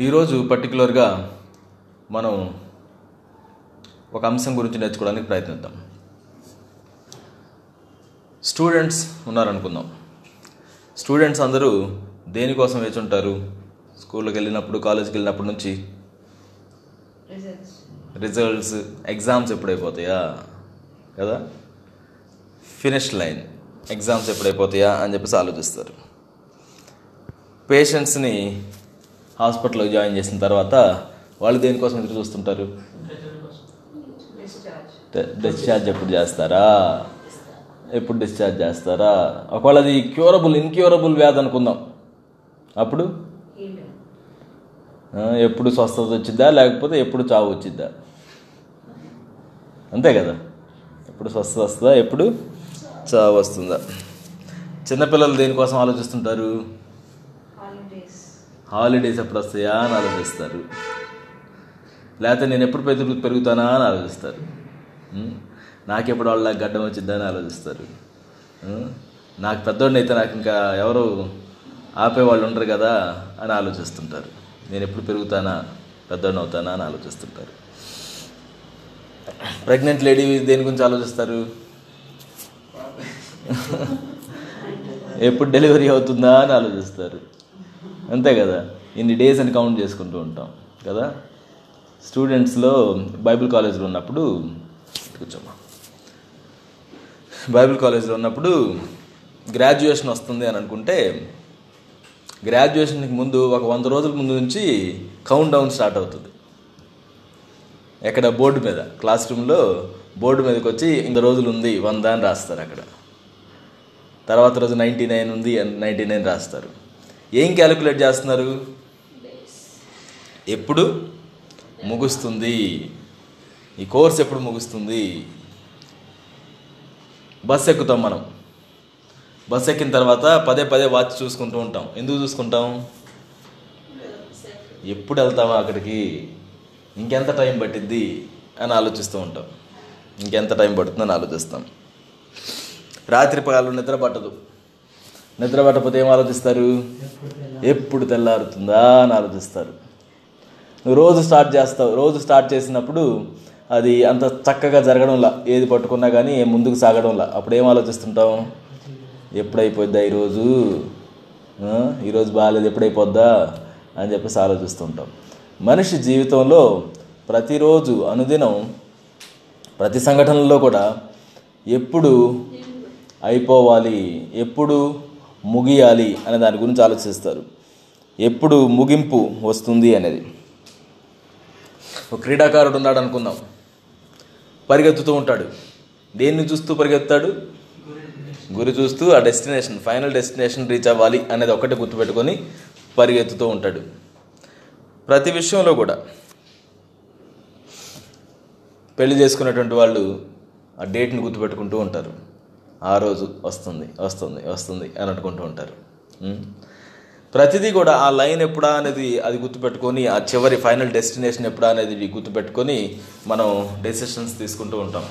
ఈరోజు పర్టికులర్గా మనం ఒక అంశం గురించి నేర్చుకోవడానికి ప్రయత్నిద్దాం. స్టూడెంట్స్ ఉన్నారనుకుందాం. స్టూడెంట్స్ అందరూ దేనికోసం వేచి ఉంటారు స్కూల్కి వెళ్ళినప్పుడు కాలేజ్కి వెళ్ళినప్పటి నుంచి? రిజల్ట్స్ ఎగ్జామ్స్ ఎప్పుడైపోతాయా? కదా? ఫినిష్ లైన్ ఎగ్జామ్స్ ఎప్పుడైపోతాయా అని చెప్పేసి ఆలోచిస్తారు. పేషెంట్స్ని హాస్పిటల్లో జాయిన్ చేసిన తర్వాత వాళ్ళు దేనికోసం ఎదురు చూస్తుంటారు? డిశ్చార్జ్ ఎప్పుడు చేస్తారా? ఎప్పుడు డిశ్చార్జ్ చేస్తారా? ఒకవేళ అది క్యూరబుల్ ఇన్క్యూరబుల్ వ్యాధి అనుకుందాం. అప్పుడు? ఎప్పుడు స్వస్థత వచ్చిద్దా? లేకపోతే ఎప్పుడు చావు వచ్చిద్దా? అంతే కదా? ఎప్పుడు స్వస్థత వస్తుందా? ఎప్పుడు? చావు వస్తుందా? చిన్నపిల్లలు దేనికోసం ఆలోచిస్తుంటారు? హాలిడేస్ ఎప్పుడు వస్తాయా అని ఆలోచిస్తారు. లేకపోతే నేను ఎప్పుడు పెరుగు పెరుగుతానా అని ఆలోచిస్తారు? నాకెప్పుడు వాళ్ళ గడ్డం వచ్చిద్దా అని ఆలోచిస్తారు? నాకు పెద్దోడిని అయితే నాకు ఇంకా ఎవరు ఆపేవాళ్ళు ఉండరు కదా అని ఆలోచిస్తుంటారు. నేను ఎప్పుడు పెరుగుతానా పెద్దోడిని అవుతానా అని ఆలోచిస్తుంటారు. ప్రెగ్నెంట్ లేడీ దేని గురించి ఆలోచిస్తారు? ఎప్పుడు డెలివరీ అవుతుందా అని ఆలోచిస్తారు. అంతే కదా. ఇన్ని డేస్ అని కౌంట్ చేసుకుంటూ ఉంటాం కదా. స్టూడెంట్స్లో బైబిల్ కాలేజ్లో ఉన్నప్పుడు కూర్చోమ్మా. బైబిల్ కాలేజ్లో ఉన్నప్పుడు గ్రాడ్యుయేషన్ వస్తుంది అని అనుకుంటే గ్రాడ్యుయేషన్కి ముందు ఒక వంద రోజుల ముందు నుంచి కౌంట్ డౌన్ స్టార్ట్ అవుతుంది. ఎక్కడ? బోర్డు మీద. క్లాస్ రూమ్లో బోర్డు మీదకి వచ్చి ఇంత రోజులు ఉంది వంద అని రాస్తారు అక్కడ. తర్వాత రోజు నైంటీ నైన్ ఉంది నైంటీ నైన్ రాస్తారు. ఏం క్యాలిక్యులేట్ చేస్తున్నారు? ఎప్పుడు? ముగుస్తుంది. ఈ కోర్స్ ఎప్పుడు ముగుస్తుంది? బస్ ఎక్కుతాం మనం. బస్ ఎక్కిన తర్వాత పదే పదే వాచ్ చూసుకుంటూ ఉంటాం. ఎందుకు చూసుకుంటాం? ఎప్పుడు వెళ్తామా అక్కడికి? ఇంకెంత టైం పట్టిద్ది? అని ఆలోచిస్తూ ఉంటాం. ఇంకెంత టైం పడుతుందని ఆలోచిస్తాం. రాత్రి పగలు నిద్ర పట్టదు. నిద్ర పట్టకపోతే ఏం ఆలోచిస్తారు? ఎప్పుడు తెల్లారుతుందా అని ఆలోచిస్తారు. నువ్వు రోజు స్టార్ట్ చేస్తావు రోజు స్టార్ట్ చేసినప్పుడు అది అంత చక్కగా జరగడంలా ఏది పట్టుకున్నా కానీ ముందుకు సాగడంలా. అప్పుడు ఏం ఆలోచిస్తుంటాం ఎప్పుడైపోద్దా ఈరోజు? ఈరోజు బాగాలేదు ఎప్పుడైపోద్దా అని చెప్పేసి ఆలోచిస్తుంటాం. మనిషి జీవితంలో ప్రతిరోజు అనుదినం ప్రతి సంఘటనలో కూడా ఎప్పుడు అయిపోవాలి? ఎప్పుడు ముగియాలి అనే దాని గురించి ఆలోచిస్తారు. ఎప్పుడు ముగింపు వస్తుంది అనేది. ఒక క్రీడాకారుడు ఉన్నాడు అనుకుందాం. పరిగెత్తుతూ ఉంటాడు. దేన్ని చూస్తూ పరిగెత్తాడు? గురి చూస్తూ ఆ డెస్టినేషన్ ఫైనల్ డెస్టినేషన్ రీచ్ అవ్వాలి అనేది ఒకటి గుర్తుపెట్టుకొని పరిగెత్తుతూ ఉంటాడు. ప్రతి విషయంలో కూడా పెళ్ళి చేసుకున్నటువంటి వాళ్ళు ఆ డేట్ని గుర్తుపెట్టుకుంటూ ఉంటారు. ఆ రోజు వస్తుంది వస్తుంది వస్తుంది అని అనుకుంటూ ఉంటారు. ప్రతిదీ కూడా ఆ లైన్ ఎప్పుడా అనేది అది గుర్తుపెట్టుకొని ఆ చివరి ఫైనల్ డెస్టినేషన్ ఎప్పుడా అనేది గుర్తుపెట్టుకొని మనం డెసిషన్స్ తీసుకుంటూ ఉంటాం.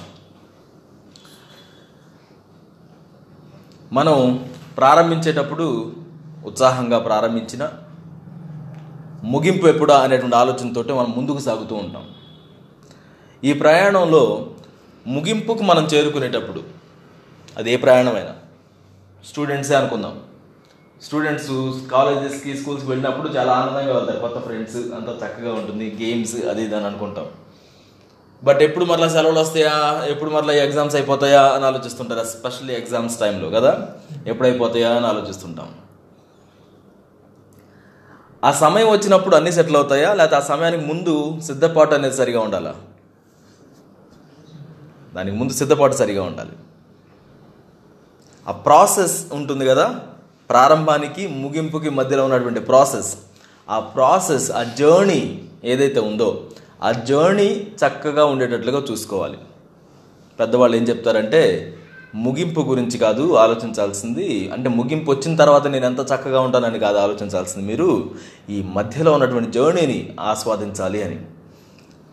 మనం ప్రారంభించేటప్పుడు ఉత్సాహంగా ప్రారంభించిన ముగింపు ఎప్పుడా అనేటువంటి ఆలోచనతో మనం ముందుకు సాగుతూ ఉంటాం. ఈ ప్రయాణంలో ముగింపుకు మనం చేరుకునేటప్పుడు అది ఏ ప్రయాణమైనా. స్టూడెంట్సే అనుకుందాం. స్టూడెంట్స్ కాలేజెస్కి స్కూల్స్కి వెళ్ళినప్పుడు చాలా ఆనందంగా వెళ్తారు. కొత్త ఫ్రెండ్స్ అంతా చక్కగా ఉంటుంది. గేమ్స్ అది ఇది అని అనుకుంటాం. బట్ ఎప్పుడు మరలా సెలవులు వస్తాయా? ఎప్పుడు మరలా ఎగ్జామ్స్ అయిపోతాయా? అని ఆలోచిస్తుంటారు. ఎస్పెషల్లీ ఎగ్జామ్స్ టైంలో కదా? ఎప్పుడు అయిపోతాయా అని ఆలోచిస్తుంటాం. ఆ సమయం వచ్చినప్పుడు అన్నీ సెటిల్ అవుతాయా? లేకపోతే ఆ సమయానికి ముందు సిద్ధపాటు అనేది సరిగా ఉండాలా? దానికి ముందు సిద్ధపాటు సరిగా ఉండాలి. ఆ ప్రాసెస్ ఉంటుంది కదా? ప్రారంభానికి ముగింపుకి మధ్యలో ఉన్నటువంటి ప్రాసెస్. ఆ ప్రాసెస్ ఆ జర్నీ ఏదైతే ఉందో ఆ జర్నీ చక్కగా ఉండేటట్లుగా చూసుకోవాలి. పెద్దవాళ్ళు ఏం చెప్తారంటే ముగింపు గురించి కాదు ఆలోచించాల్సింది. అంటే ముగింపు వచ్చిన తర్వాత నేను ఎంత చక్కగా ఉంటానని కాదు ఆలోచించాల్సింది మీరు. ఈ మధ్యలో ఉన్నటువంటి జర్నీని ఆస్వాదించాలి అని.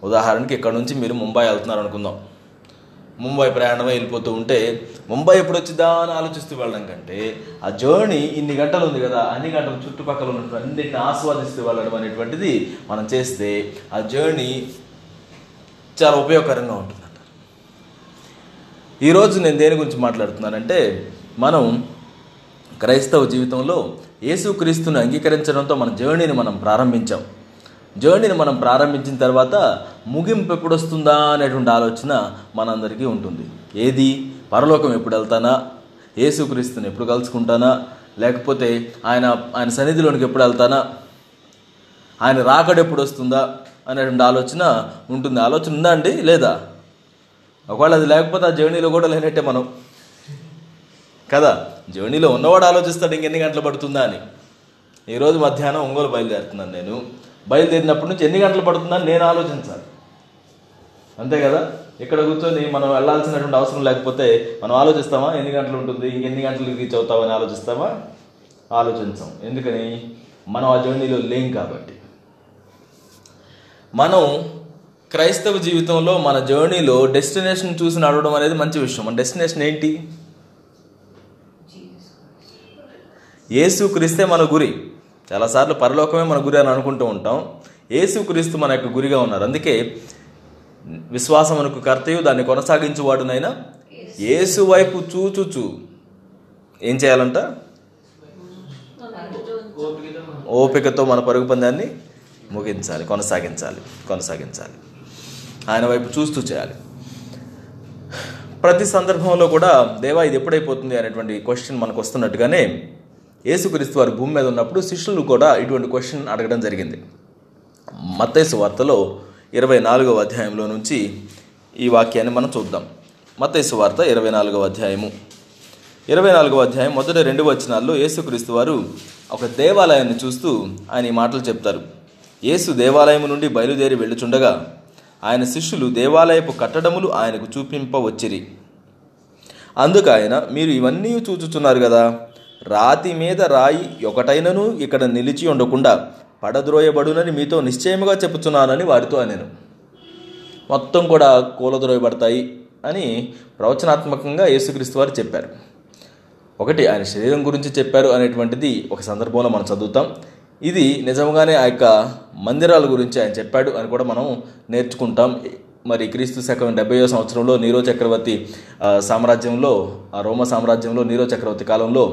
ఉదాహరణకి ఇక్కడ నుంచి మీరు ముంబై వెళ్తున్నారు అనుకుందాం. ముంబై ప్రయాణమే వెళ్ళిపోతూ ఉంటే ముంబై ఎప్పుడు వచ్చిద్దా అని ఆలోచిస్తూ వెళ్ళడం కంటే ఆ జర్నీ ఇన్ని గంటలు ఉంది కదా అన్ని గంటలు చుట్టుపక్కల ఉన్నటువంటి అన్నింటిని ఆస్వాదిస్తూ వెళ్ళడం అనేటువంటిది మనం చేస్తే ఆ జర్నీ చాలా ఉపయోగకరంగా ఉంటుంది ఈరోజు నేను దేని గురించి మాట్లాడుతున్నానంటే మనం క్రైస్తవ జీవితంలో యేసుక్రీస్తుని అంగీకరించడంతో మన జర్నీని మనం ప్రారంభించాం. జర్నీని మనం ప్రారంభించిన తర్వాత ముగింపు ఎప్పుడు వస్తుందా అనేటువంటి ఆలోచన మనందరికీ ఉంటుంది. ఏది? పరలోకం ఎప్పుడు వెళ్తానా? ఏసుక్రీస్తుని ఎప్పుడు కలుసుకుంటానా? లేకపోతే ఆయన ఆయన సన్నిధిలోనికి ఎప్పుడు వెళ్తానా? ఆయన రాకడ ఎప్పుడు వస్తుందా అనేటువంటి ఆలోచన ఉంటుంది. ఆలోచన ఉందా అండి? లేదా? ఒకవేళ అది లేకపోతే ఆ జర్నీలో కూడా లేనట్టే మనం. కదా? జర్నీలో ఉన్నవాడు ఆలోచిస్తాడు ఇంకెన్ని గంటలు పడుతుందా అని. ఈరోజు మధ్యాహ్నం ఒంగోలు బయలుదేరుతున్నాను నేను. బయలుదేరినప్పటి నుంచి ఎన్ని గంటలు పడుతుందని నేను ఆలోచించాలి. అంతే కదా? ఇక్కడ కూర్చొని మనం వెళ్ళాల్సినటువంటి అవసరం లేకపోతే మనం ఆలోచిస్తామా? ఎన్ని గంటలు ఉంటుంది? ఇంకెన్ని గంటలు రీచ్ అవుతామని ఆలోచిస్తామా? ఆలోచించాం. ఎందుకని? మనం ఆ జర్నీలో లేం కాబట్టి. మనం క్రైస్తవ జీవితంలో మన జర్నీలో డెస్టినేషన్ చూసి నడవడం అనేది మంచి విషయం. మన డెస్టినేషన్ ఏంటి? Christ. యేసుక్రీస్తే మన గురి. చాలాసార్లు పరలోకమే మన గురి అని అనుకుంటూ ఉంటాం. ఏసుక్రీస్తు మన యొక్క గురిగా ఉన్నారు. అందుకే విశ్వాసం మనకు కర్తయు దాన్ని కొనసాగించువాడునైనా యేసు వైపు చూచుచు. ఏం చేయాలంట? ఓపికతో మన పరుగు పందాన్ని ముగించాలి కొనసాగించాలి కొనసాగించాలి. ఆయన వైపు చూస్తూ చేయాలి. ప్రతి సందర్భంలో కూడా దేవా ఇది ఎప్పుడైపోతుంది అనేటువంటి క్వశ్చన్ మనకు వస్తున్నట్టుగానే యేసుక్రీస్తు వారు భూమి మీద ఉన్నప్పుడు శిష్యులు కూడా ఇటువంటి క్వశ్చన్ అడగడం జరిగింది. మత్తైసు వార్తలో ఇరవై నాలుగవ అధ్యాయంలో నుంచి ఈ వాక్యాన్ని మనం చూద్దాం. మత్తైసు వార్త ఇరవై నాలుగవ అధ్యాయము. ఇరవై నాలుగవ అధ్యాయం మొదటి రెండు వచనాల్లో యేసుక్రీస్తు వారు ఒక దేవాలయాన్ని చూస్తూ ఆయన ఈ మాటలు చెప్తారు. యేసు దేవాలయం నుండి బయలుదేరి వెళ్ళుచుండగా ఆయన శిష్యులు దేవాలయపు కట్టడములు ఆయనకు చూపింపవచ్చిరి అందుకు ఆయన మీరు ఇవన్నీ చూచుచున్నారు కదా? రాతి మీద రాయి ఒకటైనను ఇక్కడ నిలిచి ఉండకుండా పడద్రోయబడునని మీతో నిశ్చయముగా చెప్పుచున్నానని వారితో నేను మొత్తం కూడా కూలద్రోయబడతాయి అని ప్రవచనాత్మకంగా యేసుక్రీస్తు వారు చెప్పారు. ఒకటి ఆయన శరీరం గురించి చెప్పారు అనేటువంటిది ఒక సందర్భంలో మనం చదువుతాం. ఇది నిజంగానే ఆ యొక్క మందిరాల గురించి ఆయన చెప్పాడు అని కూడా మనం నేర్చుకుంటాం. మరి క్రీస్తు శకం డెబ్బైవ సంవత్సరంలో నీరో చక్రవర్తి సామ్రాజ్యంలో ఆ రోమ సామ్రాజ్యంలో నీరో చక్రవర్తి కాలంలో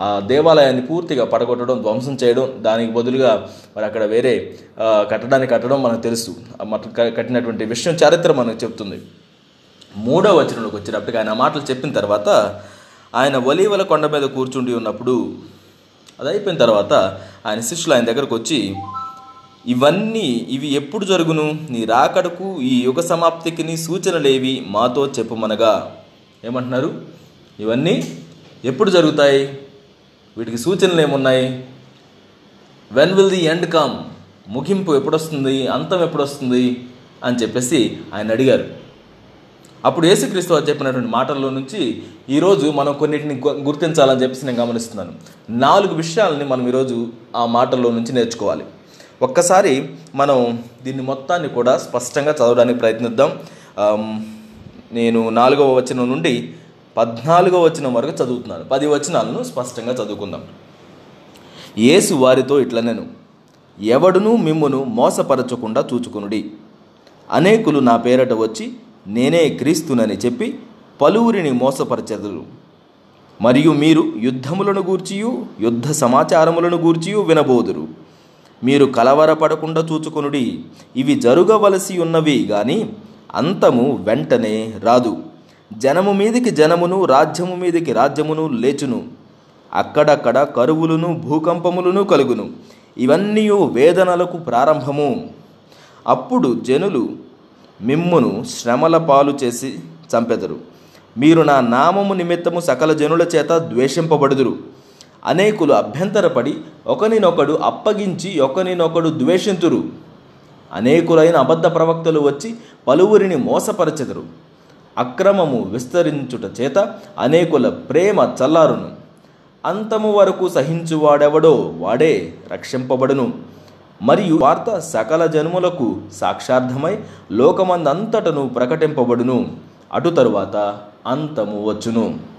ఆ దేవాలయాన్ని పూర్తిగా పడగొట్టడం ధ్వంసం చేయడం దానికి బదులుగా మరి అక్కడ వేరే కట్టడాన్ని కట్టడం మనకు తెలుసు. కట్టినటువంటి విషయం చరిత్ర మనకు చెప్తుంది. మూడవ వచనంలోకి వచ్చినప్పటికి ఆయన మాటలు చెప్పిన తర్వాత ఆయన ఒలీవల కొండ మీద కూర్చుండి ఉన్నప్పుడు అది అయిపోయిన తర్వాత ఆయన శిష్యులు ఆయన దగ్గరకు వచ్చి ఇవన్నీ ఇవి ఎప్పుడు జరుగును? నీ రాకడకు ఈ యుగ సమాప్తికి నీ సూచనలేవి మాతో చెప్పుమనగా. ఏమంటున్నారు? ఇవన్నీ ఎప్పుడు జరుగుతాయి? వీటికి సూచనలు ఏమున్నాయి? When will the end come ముగింపు ఎప్పుడొస్తుంది? అంతం ఎప్పుడొస్తుంది? అని చెప్పేసి ఆయన అడిగారు. అప్పుడు యేసుక్రీస్తు చెప్పినటువంటి మాటల్లో నుంచి ఈరోజు మనం కొన్నిటిని గు- గుర్తించాలని చెప్పేసి నేను గమనిస్తున్నాను. నాలుగు విషయాలని మనం ఈరోజు ఆ మాటల్లో నుంచి నేర్చుకోవాలి. ఒక్కసారి మనం దీన్ని మొత్తాన్ని కూడా స్పష్టంగా చదవడానికి ప్రయత్నిద్దాం. నేను నాలుగవ వచనం నుండి పద్నాలుగవ వచనం వరకు చదువుతున్నాను. పది వచనాలను స్పష్టంగా చదువుకుందాం. యేసు వారితో ఇట్లనెను ఎవడునూ మిమ్మును మోసపరచకుండా చూచుకునుడి. అనేకులు నా పేరట వచ్చి నేనే క్రీస్తునని చెప్పి పలువురిని మోసపరచెదరు. మరియు మీరు యుద్ధములను గూర్చియు యుద్ధ సమాచారములను గూర్చియు వినబోదురు. మీరు కలవరపడకుండా చూచుకొనుడి. ఇవి జరుగవలసి ఉన్నవి గాని అంతము వెంటనే రాదు. జనము మీదికి జనమును రాజ్యము మీదికి రాజ్యమును లేచును. అక్కడక్కడ కరువులను భూకంపములను కలుగును. ఇవన్నీ వేదనలకు ప్రారంభము. అప్పుడు జనులు మిమ్మును శ్రమల పాలు చేసి చంపెదరు. మీరు నా నామము నిమిత్తము సకల జనుల చేత ద్వేషింపబడుదురు. అనేకులు అభ్యంతరపడి ఒకనినొకడు అప్పగించి ఒకనినొకడు ద్వేషింతురు. అనేకులైన అబద్ధ ప్రవక్తలు వచ్చి పలువురిని మోసపరచెదరు. అక్రమము విస్తరించుట చేత అనేకుల ప్రేమ చల్లారును. అంతము వరకు సహించువాడెవడో వాడే రక్షింపబడును. మరియు వార్త సకల జన్ములకు సాక్షార్థమై లోకమందంతటను ప్రకటింపబడును. అటు తరువాత అంతము వచ్చును.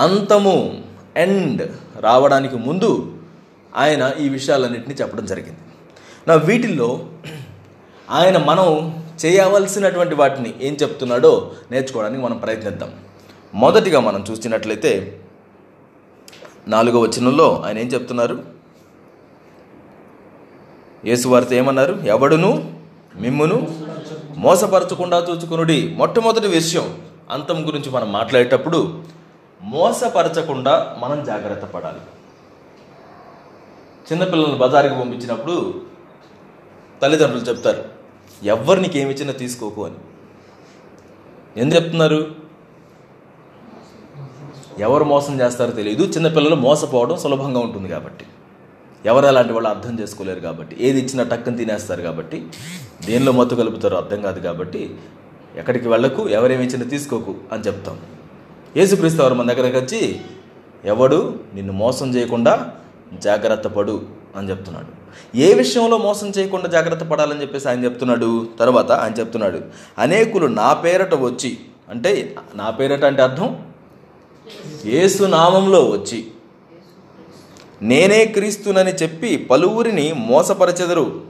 అంతము ఎండ్ రావడానికి ముందు ఆయన ఈ విషయాలన్నింటినీ చెప్పడం జరిగింది. నా వీటిల్లో ఆయన మనం చేయవలసినటువంటి వాటిని ఏం చెప్తున్నాడో నేర్చుకోవడానికి మనం ప్రయత్నిద్దాం. మొదటిగా మనం చూసినట్లయితే నాలుగో వచనంలో ఆయన ఏం చెప్తున్నారు? యేసువారితో ఏమన్నారు? ఎవడును? మిమ్మును మోసపరచకుండా చూచుకునుడి. మొట్టమొదటి విషయం అంతం గురించి మనం మాట్లాడేటప్పుడు మోసపరచకుండా మనం జాగ్రత్త పడాలి. చిన్నపిల్లలను బజారుకి పంపించినప్పుడు తల్లిదండ్రులు చెప్తారు ఎవరు నీకేమి ఇచ్చినా తీసుకోకు అని. ఎందుకు చెప్తున్నారు? ఎవరు మోసం చేస్తారో తెలియదు. చిన్నపిల్లలు మోసపోవడం సులభంగా ఉంటుంది కాబట్టి. ఎవరు అలాంటి వాళ్ళు అర్థం చేసుకోలేరు కాబట్టి. ఏది ఇచ్చినా టక్కని తినేస్తారు కాబట్టి. దేనిలో మత్తు కలుపుతారో అర్థం కాదు కాబట్టి. ఎక్కడికి వెళ్ళకు ఎవరేమి ఇచ్చినా తీసుకోకు అని చెప్తాం. యేసుక్రీస్తు వారు మన దగ్గరకు వచ్చి ఎవడు నిన్ను మోసం చేయకుండా జాగ్రత్త పడు అని చెప్తున్నాడు. ఏ విషయంలో మోసం చేయకుండా జాగ్రత్త పడాలని చెప్పేసి ఆయన చెప్తున్నాడు? తర్వాత ఆయన చెప్తున్నాడు అనేకులు నా పేరట వచ్చి అంటే నా పేరట అంటే అర్థం? యేసు నామంలో వచ్చి నేనే క్రీస్తునని చెప్పి పలువురిని మోసపరచెదరు.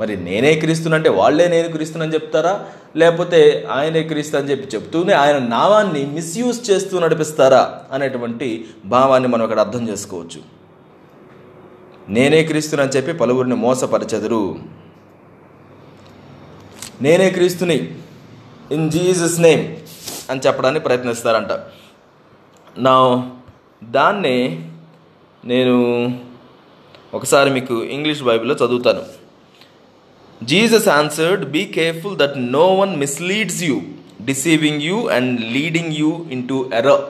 మరి నేనే క్రీస్తునంటే వాళ్ళే నేను క్రీస్తునని చెప్తారా? లేకపోతే ఆయనే క్రీస్తు అని చెప్పి చెప్తూనే ఆయన నామాన్ని మిస్యూజ్ చేస్తూ నడిపిస్తారా? అనేటువంటి భావాన్ని మనం అక్కడ అర్థం చేసుకోవచ్చు. నేనే క్రీస్తునని చెప్పి పలువురిని మోసపరచెదరు. నేనే క్రీస్తుని ఇన్ జీసస్ నేమ్ అని చెప్పడానికి ప్రయత్నిస్తారంట. నా దాన్నే నేను ఒకసారి మీకు ఇంగ్లీష్ బైబిల్లో చదువుతాను. Jesus answered be careful that no one misleads you deceiving you and leading you into error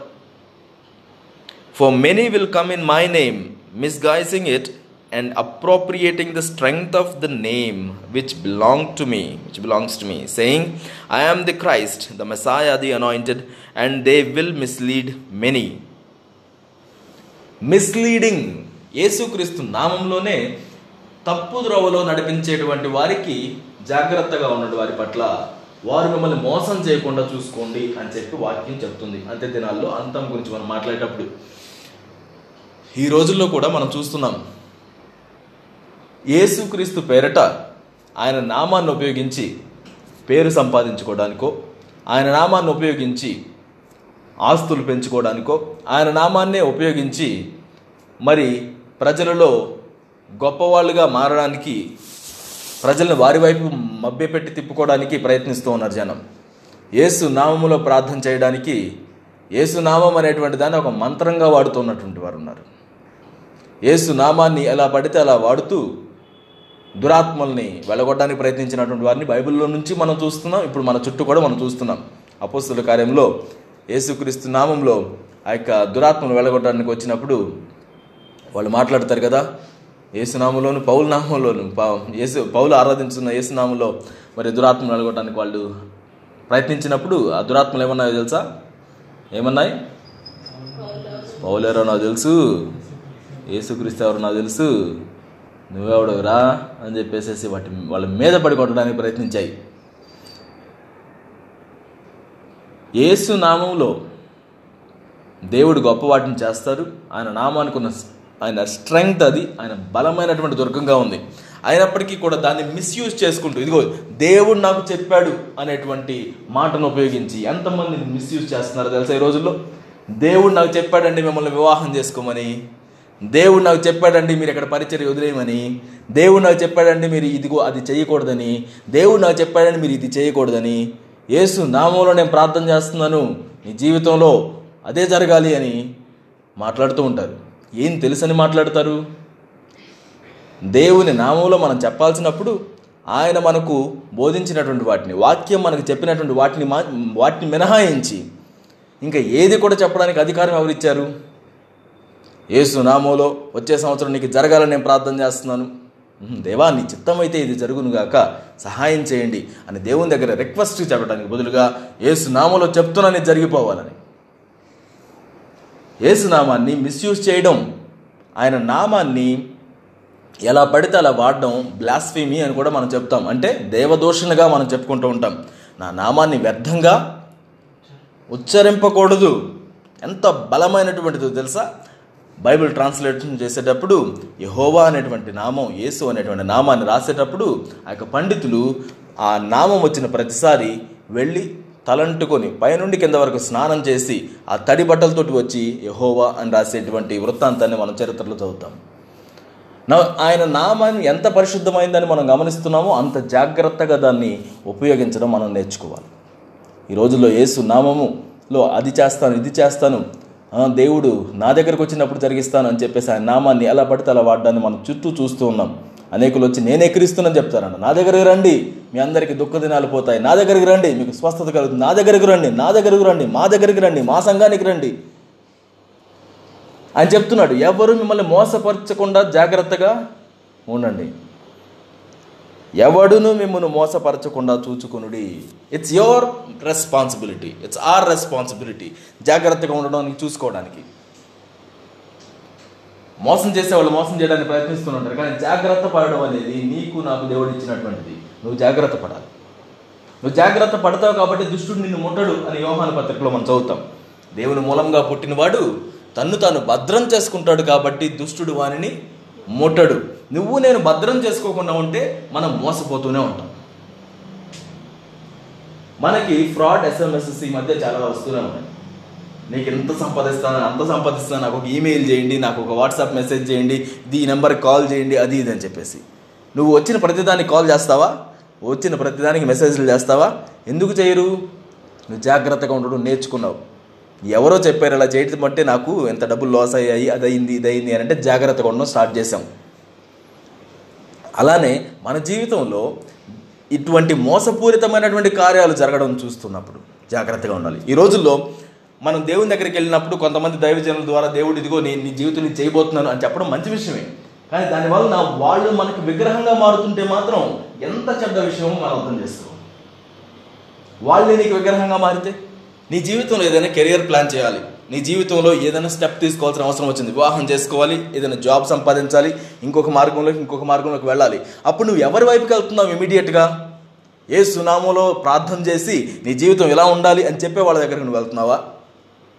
for many will come in my name misguising it and appropriating the strength of the name which belong to me which belongs to me saying I am the Christ the Messiah the anointed and they will mislead many misleading యేసుక్రీస్తు నామంలోనే తప్పు ద్రోవలో నడిపించేటువంటి వారికి జాగ్రత్తగా ఉన్నటువంటి వారి పట్ల. వారు మిమ్మల్ని మోసం చేయకుండా చూసుకోండి అని చెప్పి వాక్యం చెప్తుంది. అంతే దినాల్లో అంతం గురించి మనం మాట్లాడేటప్పుడు. ఈ రోజుల్లో కూడా మనం చూస్తున్నాం. యేసుక్రీస్తు పేరట ఆయన నామాన్ని ఉపయోగించి పేరు సంపాదించుకోవడానికో ఆయన నామాన్ని ఉపయోగించి ఆస్తులు పెంచుకోవడానికో ఆయన నామాన్నే ఉపయోగించి మరి ప్రజలలో గొప్పవాళ్ళుగా మారడానికి ప్రజలను వారి వైపు మభ్యపెట్టి తిప్పుకోవడానికి ప్రయత్నిస్తూ ఉన్నారు జనం. యేసు నామములో ప్రార్థన చేయడానికి యేసు నామం అనేటువంటి దాన్ని ఒక మంత్రంగా వాడుతున్నటువంటి వారు ఉన్నారు. యేసు నామాన్ని ఎలా పడితే అలా వాడుతూ దురాత్మల్ని వెళ్ళగొట్టడానికి ప్రయత్నించినటువంటి వారిని బైబిల్లో నుంచి మనం చూస్తున్నాం. ఇప్పుడు మన చుట్టూ కూడా మనం చూస్తున్నాం. అపోస్తుల కార్యంలో యేసుక్రీస్తు నామంలో ఆ యొక్క దురాత్మను వెళ్ళగొట్టడానికి వచ్చినప్పుడు వాళ్ళు మాట్లాడతారు కదా ఏసునామంలోను పౌల నామంలోను ఏసు యేసు పౌలు ఆరాధించున్న ఏసునామంలో మరి దురాత్మలు వెళ్ళగొట్టడానికి వాళ్ళు ప్రయత్నించినప్పుడు ఆ దురాత్మలు ఏమన్నాయో తెలుసా? ఏమన్నాయి? పౌలు ఎవరో నాకు తెలుసు. ఏసుక్రీస్తు ఎవరో నాకు తెలుసు. నువ్వెవడవురా అని చెప్పేసేసి వాటి వాళ్ళ మీద పడి కొట్టడానికి ప్రయత్నించాయి. ఏసు నామంలో దేవుడు గొప్ప వాటిని చేస్తారు. ఆయన నామానికి ఉన్న ఆయన స్ట్రెంగ్త్ అది ఆయన బలమైనటువంటి దుర్గంగా ఉంది. అయినప్పటికీ కూడా దాన్ని మిస్యూజ్ చేసుకుంటూ ఇదిగో దేవుడు నాకు చెప్పాడు అనేటువంటి మాటను ఉపయోగించి ఎంతమంది మిస్యూజ్ చేస్తున్నారో తెలుసా ఈ రోజుల్లో? దేవుడు నాకు చెప్పాడండి మిమ్మల్ని వివాహం చేసుకోమని దేవుడు నాకు చెప్పాడండి మీరు ఇక్కడ పరిచయం వదిలేయమని దేవుడు నాకు చెప్పాడండి మీరు ఇదిగో అది చేయకూడదని దేవుడు నాకు చెప్పాడండి మీరు ఇది చేయకూడదని యేసు నామంలో నేను ప్రార్థన చేస్తున్నాను నీ జీవితంలో అదే జరగాలి అని మాట్లాడుతూ ఉంటారు. ఏం తెలుసని మాట్లాడతారు? దేవుని నామంలో మనం చెప్పాల్సినప్పుడు ఆయన మనకు బోధించినటువంటి వాటిని వాక్యం మనకు చెప్పినటువంటి వాటిని మా వాటిని మినహాయించి ఇంకా ఏది కూడా చెప్పడానికి అధికారం ఎవరిచ్చారు? యేసు నామంలో వచ్చే సంవత్సరం నీకు జరగాలని నేను ప్రార్థన చేస్తున్నాను. దేవా నీ చిత్తం అయితే ఇది జరుగునుగాక సహాయం చేయండి అని దేవుని దగ్గర రిక్వెస్ట్ చెప్పడానికి బదులుగా యేసు నామంలో చెప్తున్నాను జరిగిపోవాలని. యేసు నామాన్ని మిస్యూజ్ చేయడం ఆయన నామాన్ని ఎలా పడితే అలా వాడడం బ్లాస్ఫీమీ అని కూడా మనం చెప్తాం. అంటే దేవదోషణగా మనం చెప్పుకుంటూ ఉంటాం. నా నామాన్ని వ్యర్థంగా ఉచ్చరింపకూడదు. ఎంత బలమైనటువంటిదో తెలుసా? బైబిల్ ట్రాన్స్లేషన్ చేసేటప్పుడు యహోవా అనేటువంటి నామం యేసు అనేటువంటి నామాన్ని రాసేటప్పుడు ఆ యొక్క పండితులు ఆ నామం వచ్చిన ప్రతిసారి వెళ్ళి తలంటుకొని పైనుండి కింద వరకు స్నానం చేసి ఆ తడి బట్టలతోటి వచ్చి యహోవా అని రాసేటువంటి వృత్తాంతాన్ని మనం చరిత్రలో చదువుతాం. నా ఆయన నామాన్ని ఎంత పరిశుద్ధమైందని మనం గమనిస్తున్నామో అంత జాగ్రత్తగా దాన్ని ఉపయోగించడం మనం నేర్చుకోవాలి. ఈ రోజుల్లో యేసు నామములో అది చేస్తాను ఇది చేస్తాను దేవుడు నా దగ్గరకు వచ్చినప్పుడు జరిగిస్తాను అని చెప్పేసి ఆయన నామాన్ని ఎలా పడితే అలా వాడడాన్ని మనం చుట్టూ చూస్తూ ఉన్నాం. అనేకులు వచ్చి నేనే క్రీస్తునని చెప్తారన్న నా దగ్గరికి రండి మీ అందరికీ దుఃఖ దినాలు పోతాయి నా దగ్గరికి రండి మీకు స్వస్థత కలుగుతుంది నా దగ్గరికి రండి నా దగ్గరికి రండి మా దగ్గరికి రండి మా సంఘానికి రండి. అని చెప్తున్నాడు. ఎవరు మిమ్మల్ని మోసపరచకుండా జాగ్రత్తగా ఉండండి. ఎవడును మిమ్మల్ని మోసపరచకుండా చూచుకునుడి. It's your responsibility it's our responsibility జాగ్రత్తగా ఉండడానికి చూసుకోవడానికి. మోసం చేసే వాళ్ళు మోసం చేయడానికి ప్రయత్నిస్తుంటారు కానీ జాగ్రత్త పడడం అనేది నీకు నాకు దేవుడు ఇచ్చినటువంటిది. నువ్వు జాగ్రత్త పడాలి. నువ్వు జాగ్రత్త పడతావు కాబట్టి దుష్టుడు నిన్ను ముట్టడు అని యోహాన పత్రికలో మనం చదువుతాం. దేవుని మూలంగా పుట్టినవాడు తన్ను తాను భద్రం చేసుకుంటాడు కాబట్టి దుష్టుడు వానిని ముట్టడు. నువ్వు నేను భద్రం చేసుకోకుండా ఉంటే మనం మోసపోతూనే ఉంటాం. మనకి ఫ్రాడ్ ఎస్ఎంఎస్ఎస్ ఈ మధ్య చాలా వస్తూనే ఉన్నాయి. నీకు ఎంత సంపాదిస్తాను అంత సంపాదిస్తాను నాకు ఒక ఈమెయిల్ చేయండి నాకు ఒక వాట్సాప్ మెసేజ్ చేయండి ఈ నెంబర్కి కాల్ చేయండి అది ఇది అని చెప్పేసి. నువ్వు వచ్చిన ప్రతిదానికి కాల్ చేస్తావా? వచ్చిన ప్రతిదానికి మెసేజ్లు చేస్తావా? ఎందుకు చేయరు? నువ్వు జాగ్రత్తగా ఉండడం నేర్చుకున్నావు. ఎవరో చెప్పారు అలా చేయడం అంటే నాకు ఎంత డబ్బులు లాస్ అయ్యాయి అది అయింది ఇది అయింది అని అంటే జాగ్రత్తగా ఉండడం స్టార్ట్ చేసాం అలానే మన జీవితంలో ఇటువంటి మోసపూరితమైనటువంటి కార్యాలు జరగడం చూస్తున్నప్పుడు జాగ్రత్తగా ఉండాలి. ఈ రోజుల్లో మనం దేవుని దగ్గరికి వెళ్ళినప్పుడు కొంతమంది దైవజనుల ద్వారా దేవుడు ఇదిగో నేను నీ జీవితం నేను చేయబోతున్నాను అని చెప్పడం మంచి విషయమే. కానీ దానివల్ల నా వాళ్ళు మనకి విగ్రహంగా మారుతుంటే మాత్రం ఎంత చెడ్డ విషయమో మనం అర్థం చేసుకోవాలి. వాళ్ళే నీకు విగ్రహంగా మారితే నీ జీవితంలో ఏదైనా కెరియర్ ప్లాన్ చేయాలి. నీ జీవితంలో ఏదైనా స్టెప్ తీసుకోవాల్సిన అవసరం వచ్చింది. వివాహం చేసుకోవాలి ఏదైనా జాబ్ సంపాదించాలి ఇంకొక మార్గంలోకి ఇంకొక మార్గంలోకి వెళ్ళాలి. అప్పుడు నువ్వు ఎవరి వైపుకి వెళ్తున్నావు ఇమీడియట్గా? ఏ సునామోలో ప్రార్థన చేసి నీ జీవితం ఎలా ఉండాలి అని చెప్పే వాళ్ళ దగ్గరికి నువ్వు వెళ్తున్నావా?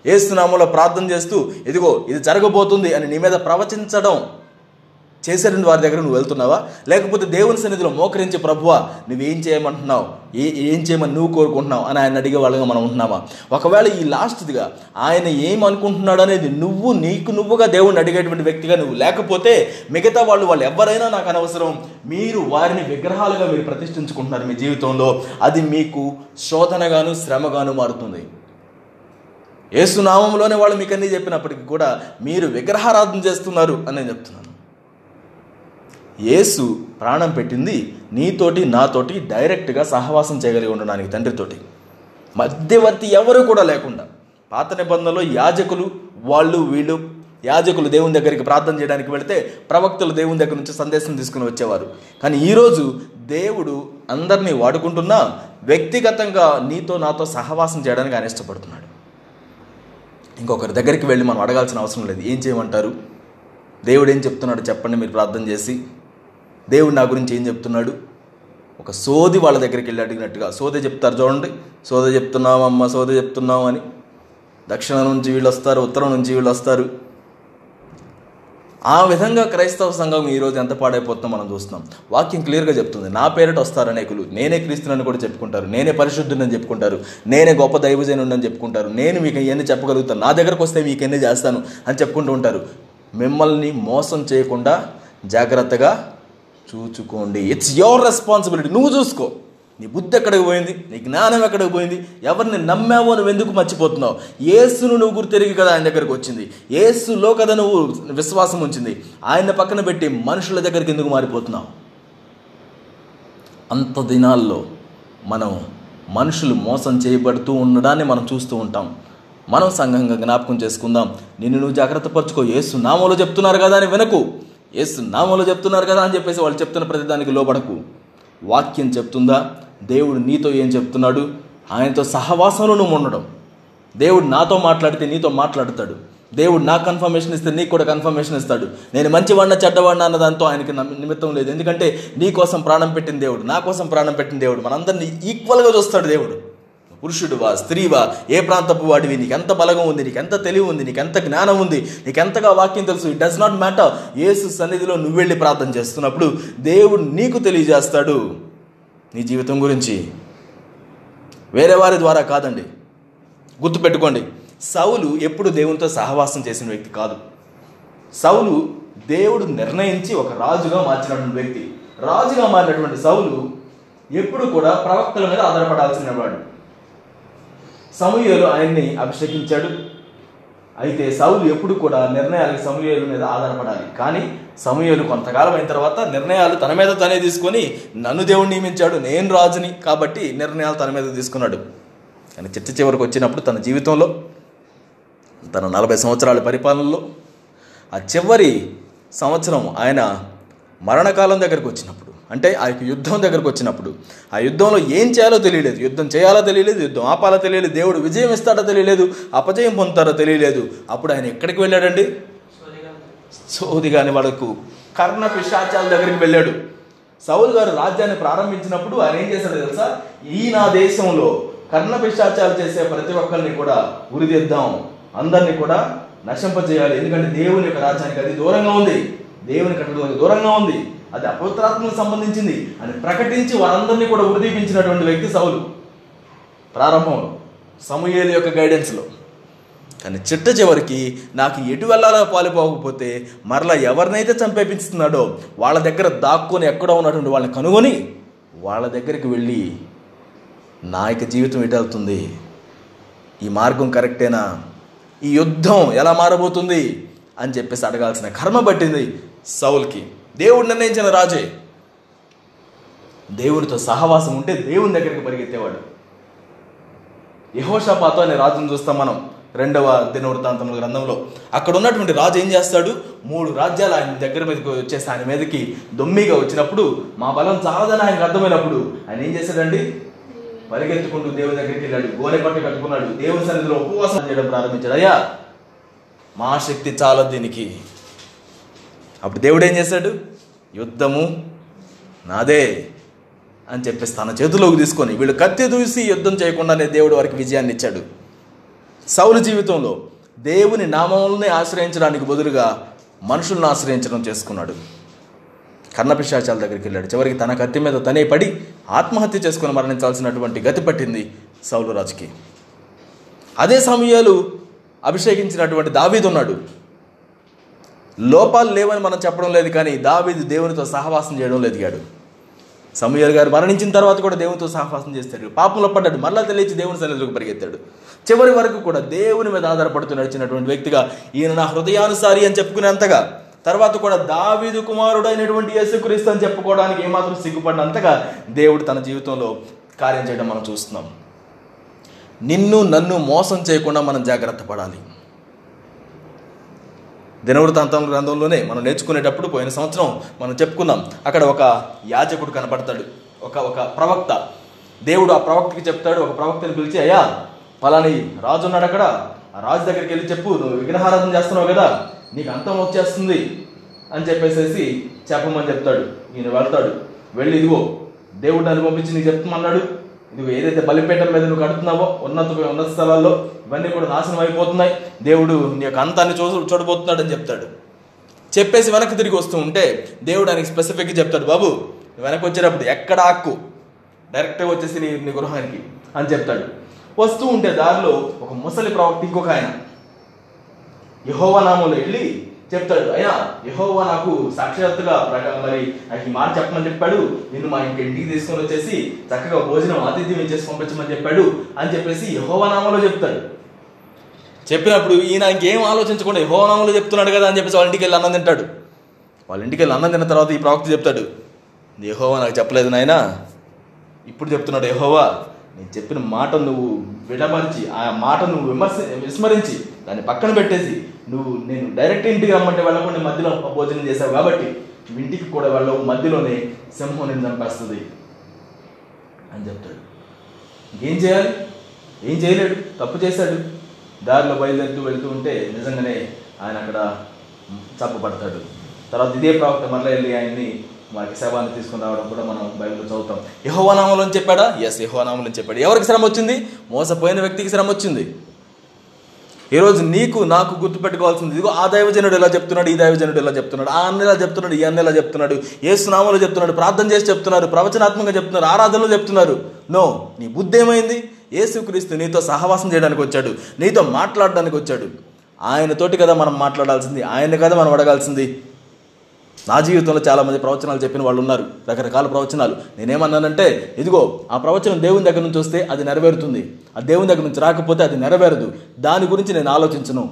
ఏ ప్రార్థన చేస్తూ ఇదిగో ఇది జరగబోతుంది అని నీ మీద ప్రవచించడం చేసేటువంటి వారి దగ్గర నువ్వు వెళ్తున్నావా? లేకపోతే దేవుని సన్నిధిలో మోకరించి ప్రభువా నువ్వేం చేయమంటున్నావు? ఏ ఏం చేయమని నువ్వు కోరుకుంటున్నావు? అని ఆయన అడిగే వాళ్ళగా మనం ఉంటున్నావా ఒకవేళ ఈ లాస్ట్దిగా ఆయన ఏమనుకుంటున్నాడు అనేది నువ్వు నీకు నువ్వుగా దేవుణ్ణి అడిగేటువంటి వ్యక్తిగా నువ్వు లేకపోతే మిగతా వాళ్ళు వాళ్ళు ఎవరైనా నాకు అనవసరం. మీరు వారిని విగ్రహాలుగా మీరు ప్రతిష్ఠించుకుంటున్నారు మీ జీవితంలో. అది మీకు శోధనగాను శ్రమగాను మారుతుంది. ఏసునామంలోనే వాళ్ళు మీకు అన్నీ చెప్పినప్పటికీ కూడా మీరు విగ్రహారాధన చేస్తున్నారు అని నేను చెప్తున్నాను. యేసు ప్రాణం పెట్టింది నీతోటి నాతోటి డైరెక్ట్గా సహవాసం చేయగలిగి ఉండడానికి తండ్రితోటి. మధ్యవర్తి ఎవరు కూడా లేకుండా పాత నిబంధనలో యాజకులు వాళ్ళు వీళ్ళు యాజకులు దేవుని దగ్గరికి ప్రార్థన చేయడానికి వెళితే ప్రవక్తలు దేవుని దగ్గర నుంచి సందేశం తీసుకుని వచ్చేవారు. కానీ ఈరోజు దేవుడు అందరినీ వాడుకుంటున్నా వ్యక్తిగతంగా నీతో నాతో సహవాసం చేయడానికి ఆయన ఇష్టపడుతున్నాడు. ఇంకొకరి దగ్గరికి వెళ్ళి మనం అడగాల్సిన అవసరం లేదు. ఏం చేయమంటారు? దేవుడు ఏం చెప్తున్నాడు చెప్పండి మీరు ప్రార్థన చేసి. దేవుడు నా గురించి ఏం చెప్తున్నాడు? ఒక సోది వాళ్ళ దగ్గరికి వెళ్ళి అడిగినట్టుగా సోద చెప్తారు చూడండి. సోద చెప్తున్నాం అమ్మ సోద చెప్తున్నాం అని. దక్షిణం నుంచి వీళ్ళు వస్తారు ఉత్తరం నుంచి వీళ్ళు వస్తారు. ఆ విధంగా క్రైస్తవ సంఘం ఈరోజు ఎంత పాడైపోతుందో మనం చూస్తున్నాం. వాక్యం క్లియర్గా చెప్తుంది. నా పేరిట వస్తారు అనేకులు. నేనే క్రీస్తునని కూడా చెప్పుకుంటారు. నేనే పరిశుద్ధుని చెప్పుకుంటారు. నేనే గొప్ప దైవజైన అని చెప్పుకుంటారు. నేను మీకు ఇవన్నీ చెప్పగలుగుతాను. నా దగ్గరకు వస్తే మీకు ఎన్ని చేస్తాను అని చెప్పుకుంటూ ఉంటారు. మిమ్మల్ని మోసం చేయకుండా జాగ్రత్తగా చూచుకోండి. ఇట్స్ యువర్ రెస్పాన్సిబిలిటీ నువ్వు చూసుకో. నీ బుద్ధి ఎక్కడికి పోయింది? నీ జ్ఞానం ఎక్కడికి పోయింది? ఎవరిని నమ్మావో నువ్వు ఎందుకు మర్చిపోతున్నావు? ఏసును నువ్వు గుర్తెరిగి కదా ఆయన దగ్గరికి వచ్చింది. ఏసులో కదా నువ్వు విశ్వాసం ఉంచింది. ఆయన పక్కన పెట్టి మనుషుల దగ్గరికి ఎందుకు మారిపోతున్నావు? అంత దినాల్లో మనం మనుషులు మోసం చేయబడుతూ ఉండడాన్ని మనం చూస్తూ ఉంటాం. మనం సంఘంగా జ్ఞాపకం చేసుకుందాం. నిన్ను నువ్వు జాగ్రత్త పరచుకో. ఏసు నామోలో చెప్తున్నారు కదా అని వినకు. ఏసు నామోలో చెప్తున్నారు కదా అని చెప్పేసి వాళ్ళు చెప్తున్న ప్రతిదానికి లోబడకు. వాక్యం చెప్తుందా? దేవుడు నీతో ఏం చెప్తున్నాడు? ఆయనతో సహవాసంలో నువ్వు ఉండడం. దేవుడు నాతో మాట్లాడితే నీతో మాట్లాడతాడు. దేవుడు నాకు కన్ఫర్మేషన్ ఇస్తే నీకు కూడా కన్ఫర్మేషన్ ఇస్తాడు. నేను మంచివాడిన చెడ్డవాడిన అన్న దాంతో ఆయనకి నిమిత్తం లేదు. ఎందుకంటే నీ కోసం ప్రాణం పెట్టిన దేవుడు నా కోసం ప్రాణం పెట్టిన దేవుడు మనందరినీ ఈక్వల్గా చూస్తాడు దేవుడు. పురుషుడువా స్త్రీవా ఏ ప్రాంతపు వాడివి? నీకు ఎంత బలగం ఉంది? నీకు ఎంత తెలివి ఉంది? నీకు ఎంత జ్ఞానం ఉంది? నీకు ఎంతగా వాక్యం తెలుసు? It does not matter Yesu సన్నిధిలో నువ్వు వెళ్ళి ప్రార్థన చేస్తున్నప్పుడు దేవుడు నీకు తెలియజేస్తాడు. నీ జీవితం గురించి. వేరే వారి ద్వారా కాదండి. గుర్తుపెట్టుకోండి. సౌలు ఎప్పుడు దేవునితో సహవాసం చేసిన వ్యక్తి కాదు. సౌలు దేవుడు నిర్ణయించి ఒక రాజుగా మార్చినటువంటి వ్యక్తి. రాజుగా మారినటువంటి సౌలు ఎప్పుడు కూడా ప్రవక్తల మీద ఆధారపడాల్సిన వాడు. సమూహలు ఆయన్ని అభిషేకించాడు. అయితే సౌలు ఎప్పుడు కూడా నిర్ణయాలకు సమూహలు మీద ఆధారపడాలి. కానీ సమూహలు కొంతకాలం అయిన తర్వాత నిర్ణయాలు తన మీద తనే తీసుకొని నన్ను దేవుడు నియమించాడు నేను రాజుని కాబట్టి నిర్ణయాలు తన మీద తీసుకున్నాడు. కానీ చిట్ట చివరికి వచ్చినప్పుడు తన జీవితంలో తన నలభై సంవత్సరాల పరిపాలనలో ఆ చివరి సంవత్సరం ఆయన మరణకాలం దగ్గరకు వచ్చినప్పుడు అంటే ఆ యొక్క యుద్ధం దగ్గరకు వచ్చినప్పుడు ఆ యుద్ధంలో ఏం చేయాలో తెలియలేదు. యుద్ధం చేయాలో తెలియలేదు యుద్ధం ఆపాలో తెలియలేదు దేవుడు విజయం ఇస్తాడో తెలియలేదు అపజయం పొందుతారో తెలియలేదు. అప్పుడు ఆయన ఎక్కడికి వెళ్ళాడండి? సోది కాని వాళ్ళకు కర్ణ పిశాచాల దగ్గరికి వెళ్ళాడు. సౌలు గారు రాజ్యాన్ని ప్రారంభించినప్పుడు ఆయన ఏం చేశాడు తెలుసా? ఈ నా దేశంలో కర్ణ పిశాచాలు చేసే ప్రతి ఒక్కరిని కూడా ఉరిదిద్దాం అందరినీ కూడా నశింపజేయాలి. ఎందుకంటే దేవుని యొక్క రాజ్యానికి అది దూరంగా ఉంది. దేవుని కట్టడానికి దూరంగా ఉంది. అది అపవిత్రాత్మకు సంబంధించింది. అని ప్రకటించి వారందరినీ కూడా ఉరిదీపించినటువంటి వ్యక్తి సౌలు. ప్రారంభంలో సమూహేలు యొక్క గైడెన్స్లో కానీ చిట్ట చివరికి నాకు ఎటు వెళ్ళాలో పాలిపోకపోతే మరలా ఎవరినైతే చంపేపిస్తున్నాడో వాళ్ళ దగ్గర దాక్కుని ఎక్కడో ఉన్నటువంటి వాళ్ళని కనుగొని వాళ్ళ దగ్గరికి వెళ్ళి నా యొక్క జీవితం ఎటు వెళ్తుంది? ఈ మార్గం కరెక్టేనా? ఈ యుద్ధం ఎలా మారబోతుంది? అని చెప్పేసి అడగాల్సిన కర్మ పట్టింది సౌల్కి. దేవుడు నిర్ణయించిన రాజే. దేవుడితో సహవాసం ఉంటే దేవుని దగ్గరికి పరిగెత్తేవాడు. యహోషపాతో అనే రాజును చూస్తాం మనం. రెండవ దినవృత్తాంతముల గ్రంథంలో అక్కడ ఉన్నటువంటి రాజు ఏం చేస్తాడు? మూడు రాజ్యాలు ఆయన దగ్గర మీదకి వచ్చేసి ఆయన మీదకి దొమ్మిగా వచ్చినప్పుడు మా బలం చాలదని ఆయనకు అర్థమైనప్పుడు ఆయన ఏం చేశాడండి పరిగెత్తుకుంటూ దేవుని దగ్గరికి వెళ్ళాడు. గోనె పట్టు కట్టుకున్నాడు. దేవుని సన్నిధిలో ఉపవాసం చేయడం ప్రారంభించాడు. అయ్యా మా శక్తి చాలా దీనికి. అప్పుడు దేవుడు ఏం చేశాడు యుద్ధము నాదే అని చెప్పేసి తన చేతిలోకి తీసుకొని వీళ్ళు కత్తి దూసి యుద్ధం చేయకుండానే దేవుడు వారికి విజయాన్ని ఇచ్చాడు. సౌలు జీవితంలో దేవుని నామములని ఆశ్రయించడానికి బదులుగా మనుషులను ఆశ్రయించడం చేసుకున్నాడు. కర్ణపిశాచాల దగ్గరికి వెళ్ళాడు. చివరికి తన కత్తి మీద తనే పడి ఆత్మహత్య చేసుకుని మరణించాల్సినటువంటి గతి పట్టింది సౌలు రాజుకి. అదే సమయాలు అభిషేకించినటువంటి దావీదు ఉన్నాడు. లోపాలు లేవని మనం చెప్పడం లేదు కానీ దావీదు దేవునితో సహవాసం చేయడంలో ఎదిగాడు సమయాలు గారు మరణించిన తర్వాత కూడా దేవునితో సహవాసం చేస్తాడు. పాపంలో పడ్డాడు. మరలా తెలియచి దేవుని సన్నిధిలోకి పరిగెత్తాడు. చివరి వరకు కూడా దేవుని మీద ఆధారపడుతూ నడిచినటువంటి వ్యక్తిగా ఈయన నా హృదయానుసారి అని చెప్పుకునేంతగా తర్వాత కూడా దావీదు కుమారుడు అయినటువంటి యేసుక్రీస్తు అని చెప్పుకోవడానికి ఏమాత్రం సిగ్గుపడినంతగా దేవుడు తన జీవితంలో కార్యం చేయడం మనం చూస్తున్నాం. నిన్ను నన్ను మోసం చేయకుండా మనం జాగ్రత్త పడాలి. దినవృత్తాంతం గ్రంథంలోనే మనం నేర్చుకునేటప్పుడు పోయిన సంవత్సరం మనం చెప్పుకున్నాం అక్కడ ఒక యాజకుడు కనపడతాడు. ఒక ఒక ప్రవక్త. దేవుడు ఆ ప్రవక్తకి చెప్తాడు ఒక ప్రవక్తని పిలిచి అయ్యా పలాని రాజు ఉన్నాడు అక్కడ. ఆ రాజు దగ్గరికి వెళ్ళి చెప్పు నువ్వు విగ్రహారాధన చేస్తున్నావు కదా నీకు అంతం వచ్చేస్తుంది అని చెప్పేసేసి చెప్పమని చెప్తాడు. ఈయన వెళ్తాడు. వెళ్ళి ఇదిగో దేవుడు నన్ను పంపించి నీకు చెప్తామన్నాడు నువ్వు ఏదైతే బలిపేట మీద నువ్వు కడుతున్నావో ఉన్నత ఉన్నత స్థలాల్లో ఇవన్నీ కూడా నాశనం అయిపోతున్నాయి. దేవుడు నీ యొక్క అంతాన్ని చూ చూడబోతున్నాడు అని చెప్తాడు. చెప్పేసి వెనక్కి తిరిగి వస్తూ ఉంటే దేవుడు ఆయనకి స్పెసిఫిక్గా చెప్తాడు బాబు వెనక్కి వచ్చేటప్పుడు ఎక్కడ ఆక్కు డైరెక్ట్గా వచ్చేసి నీ నీ గృహానికి అని చెప్తాడు. వస్తూ ఉంటే దారిలో ఒక ముసలి ప్రవక్త ఇంకొక ఆయన. యహోవా నామంలో వెళ్ళి చెప్తాడు అయినా యహోవా నాకు సాక్షాత్తుగా ప్రక- మరి నాకు ఈ మాట చెప్పమని చెప్పాడు నిన్ను మా ఇంటి ఇంటికి తీసుకొని వచ్చేసి చక్కగా భోజనం ఆతిథ్యం ఇచ్చేసి పంపించమని చెప్పాడు అని చెప్పేసి యహోవా నామంలో చెప్తాడు. చెప్పినప్పుడు ఈయన ఇంకేం ఆలోచించకుండా యహోవా నామంలో చెప్తున్నాడు కదా అని చెప్పేసి వాళ్ళ ఇంటికి వెళ్ళి అన్నం తింటాడు. వాళ్ళ ఇంటికి వెళ్ళి అన్నం తిన్న తర్వాత ఈ ప్రవక్త చెప్తాడు యహోవా నాకు చెప్పలేదు నాయనా ఇప్పుడు చెప్తున్నాడు యహోవా నేను చెప్పిన మాట నువ్వు విడమర్చి ఆ మాట నువ్వు విమర్శ విస్మరించి దాన్ని పక్కన పెట్టేసి నువ్వు నేను డైరెక్ట్ ఇంటికి రమ్మంటే వెళ్ళకుండా మధ్యలో భోజనం చేశావు కాబట్టి ఇంటికి కూడా వెళ్ళవు మధ్యలోనే సింహం నేను చంపేస్తుంది అని చెప్తాడు. ఇంకేం చేయాలి? ఏం చేయలేడు? తప్పు చేశాడు. దారిలో బయలుదేరుతూ వెళ్తూ ఉంటే నిజంగానే ఆయన అక్కడ చంపబడతాడు. తర్వాత ఇదే ప్రవక్త మరలా వెళ్ళి ఆయన్ని వారికి శవాన్ని తీసుకుని రావడం కూడా మనం బైబిల్లో చదువుతాం. యహోవనామంలో చెప్పాడా? ఎస్ యహోవనామంలో చెప్పాడు. ఎవరికి శ్రమ వచ్చింది? మోసపోయిన వ్యక్తికి శ్రమ వచ్చింది. ఈరోజు నీకు నాకు గుర్తుపెట్టుకోవాల్సింది ఇదిగో ఆ దైవజనుడు ఎలా చెప్తున్నాడు ఈ దైవజనుడు ఎలా చెప్తున్నాడు ఆ అన్న ఎలా చెప్తున్నాడు ఈ అన్న ఎలా చెప్తున్నాడు ఏ సునామలో చెప్తున్నాడు ప్రార్థన చేసి చెప్తున్నారు ప్రవచనాత్మకంగా చెప్తున్నారు ఆరాధనలో చెప్తున్నారు. నో నీ బుద్ధి ఏమైంది? యేసుక్రీస్తు నీతో సహవాసం చేయడానికి వచ్చాడు నీతో మాట్లాడడానికి వచ్చాడు. ఆయనతోటి కదా మనం మాట్లాడాల్సింది ఆయన కదా మనం అడగాల్సింది. నా జీవితంలో చాలామంది ప్రవచనాలు చెప్పిన వాళ్ళు ఉన్నారు రకరకాల ప్రవచనాలు. నేనేమన్నానంటే ఇదిగో ఆ ప్రవచనం దేవుని దగ్గర నుంచి వస్తే అది నెరవేరుతుంది. ఆ దేవుని దగ్గర నుంచి రాకపోతే అది నెరవేరదు. దాని గురించి నేను ఆలోచించను.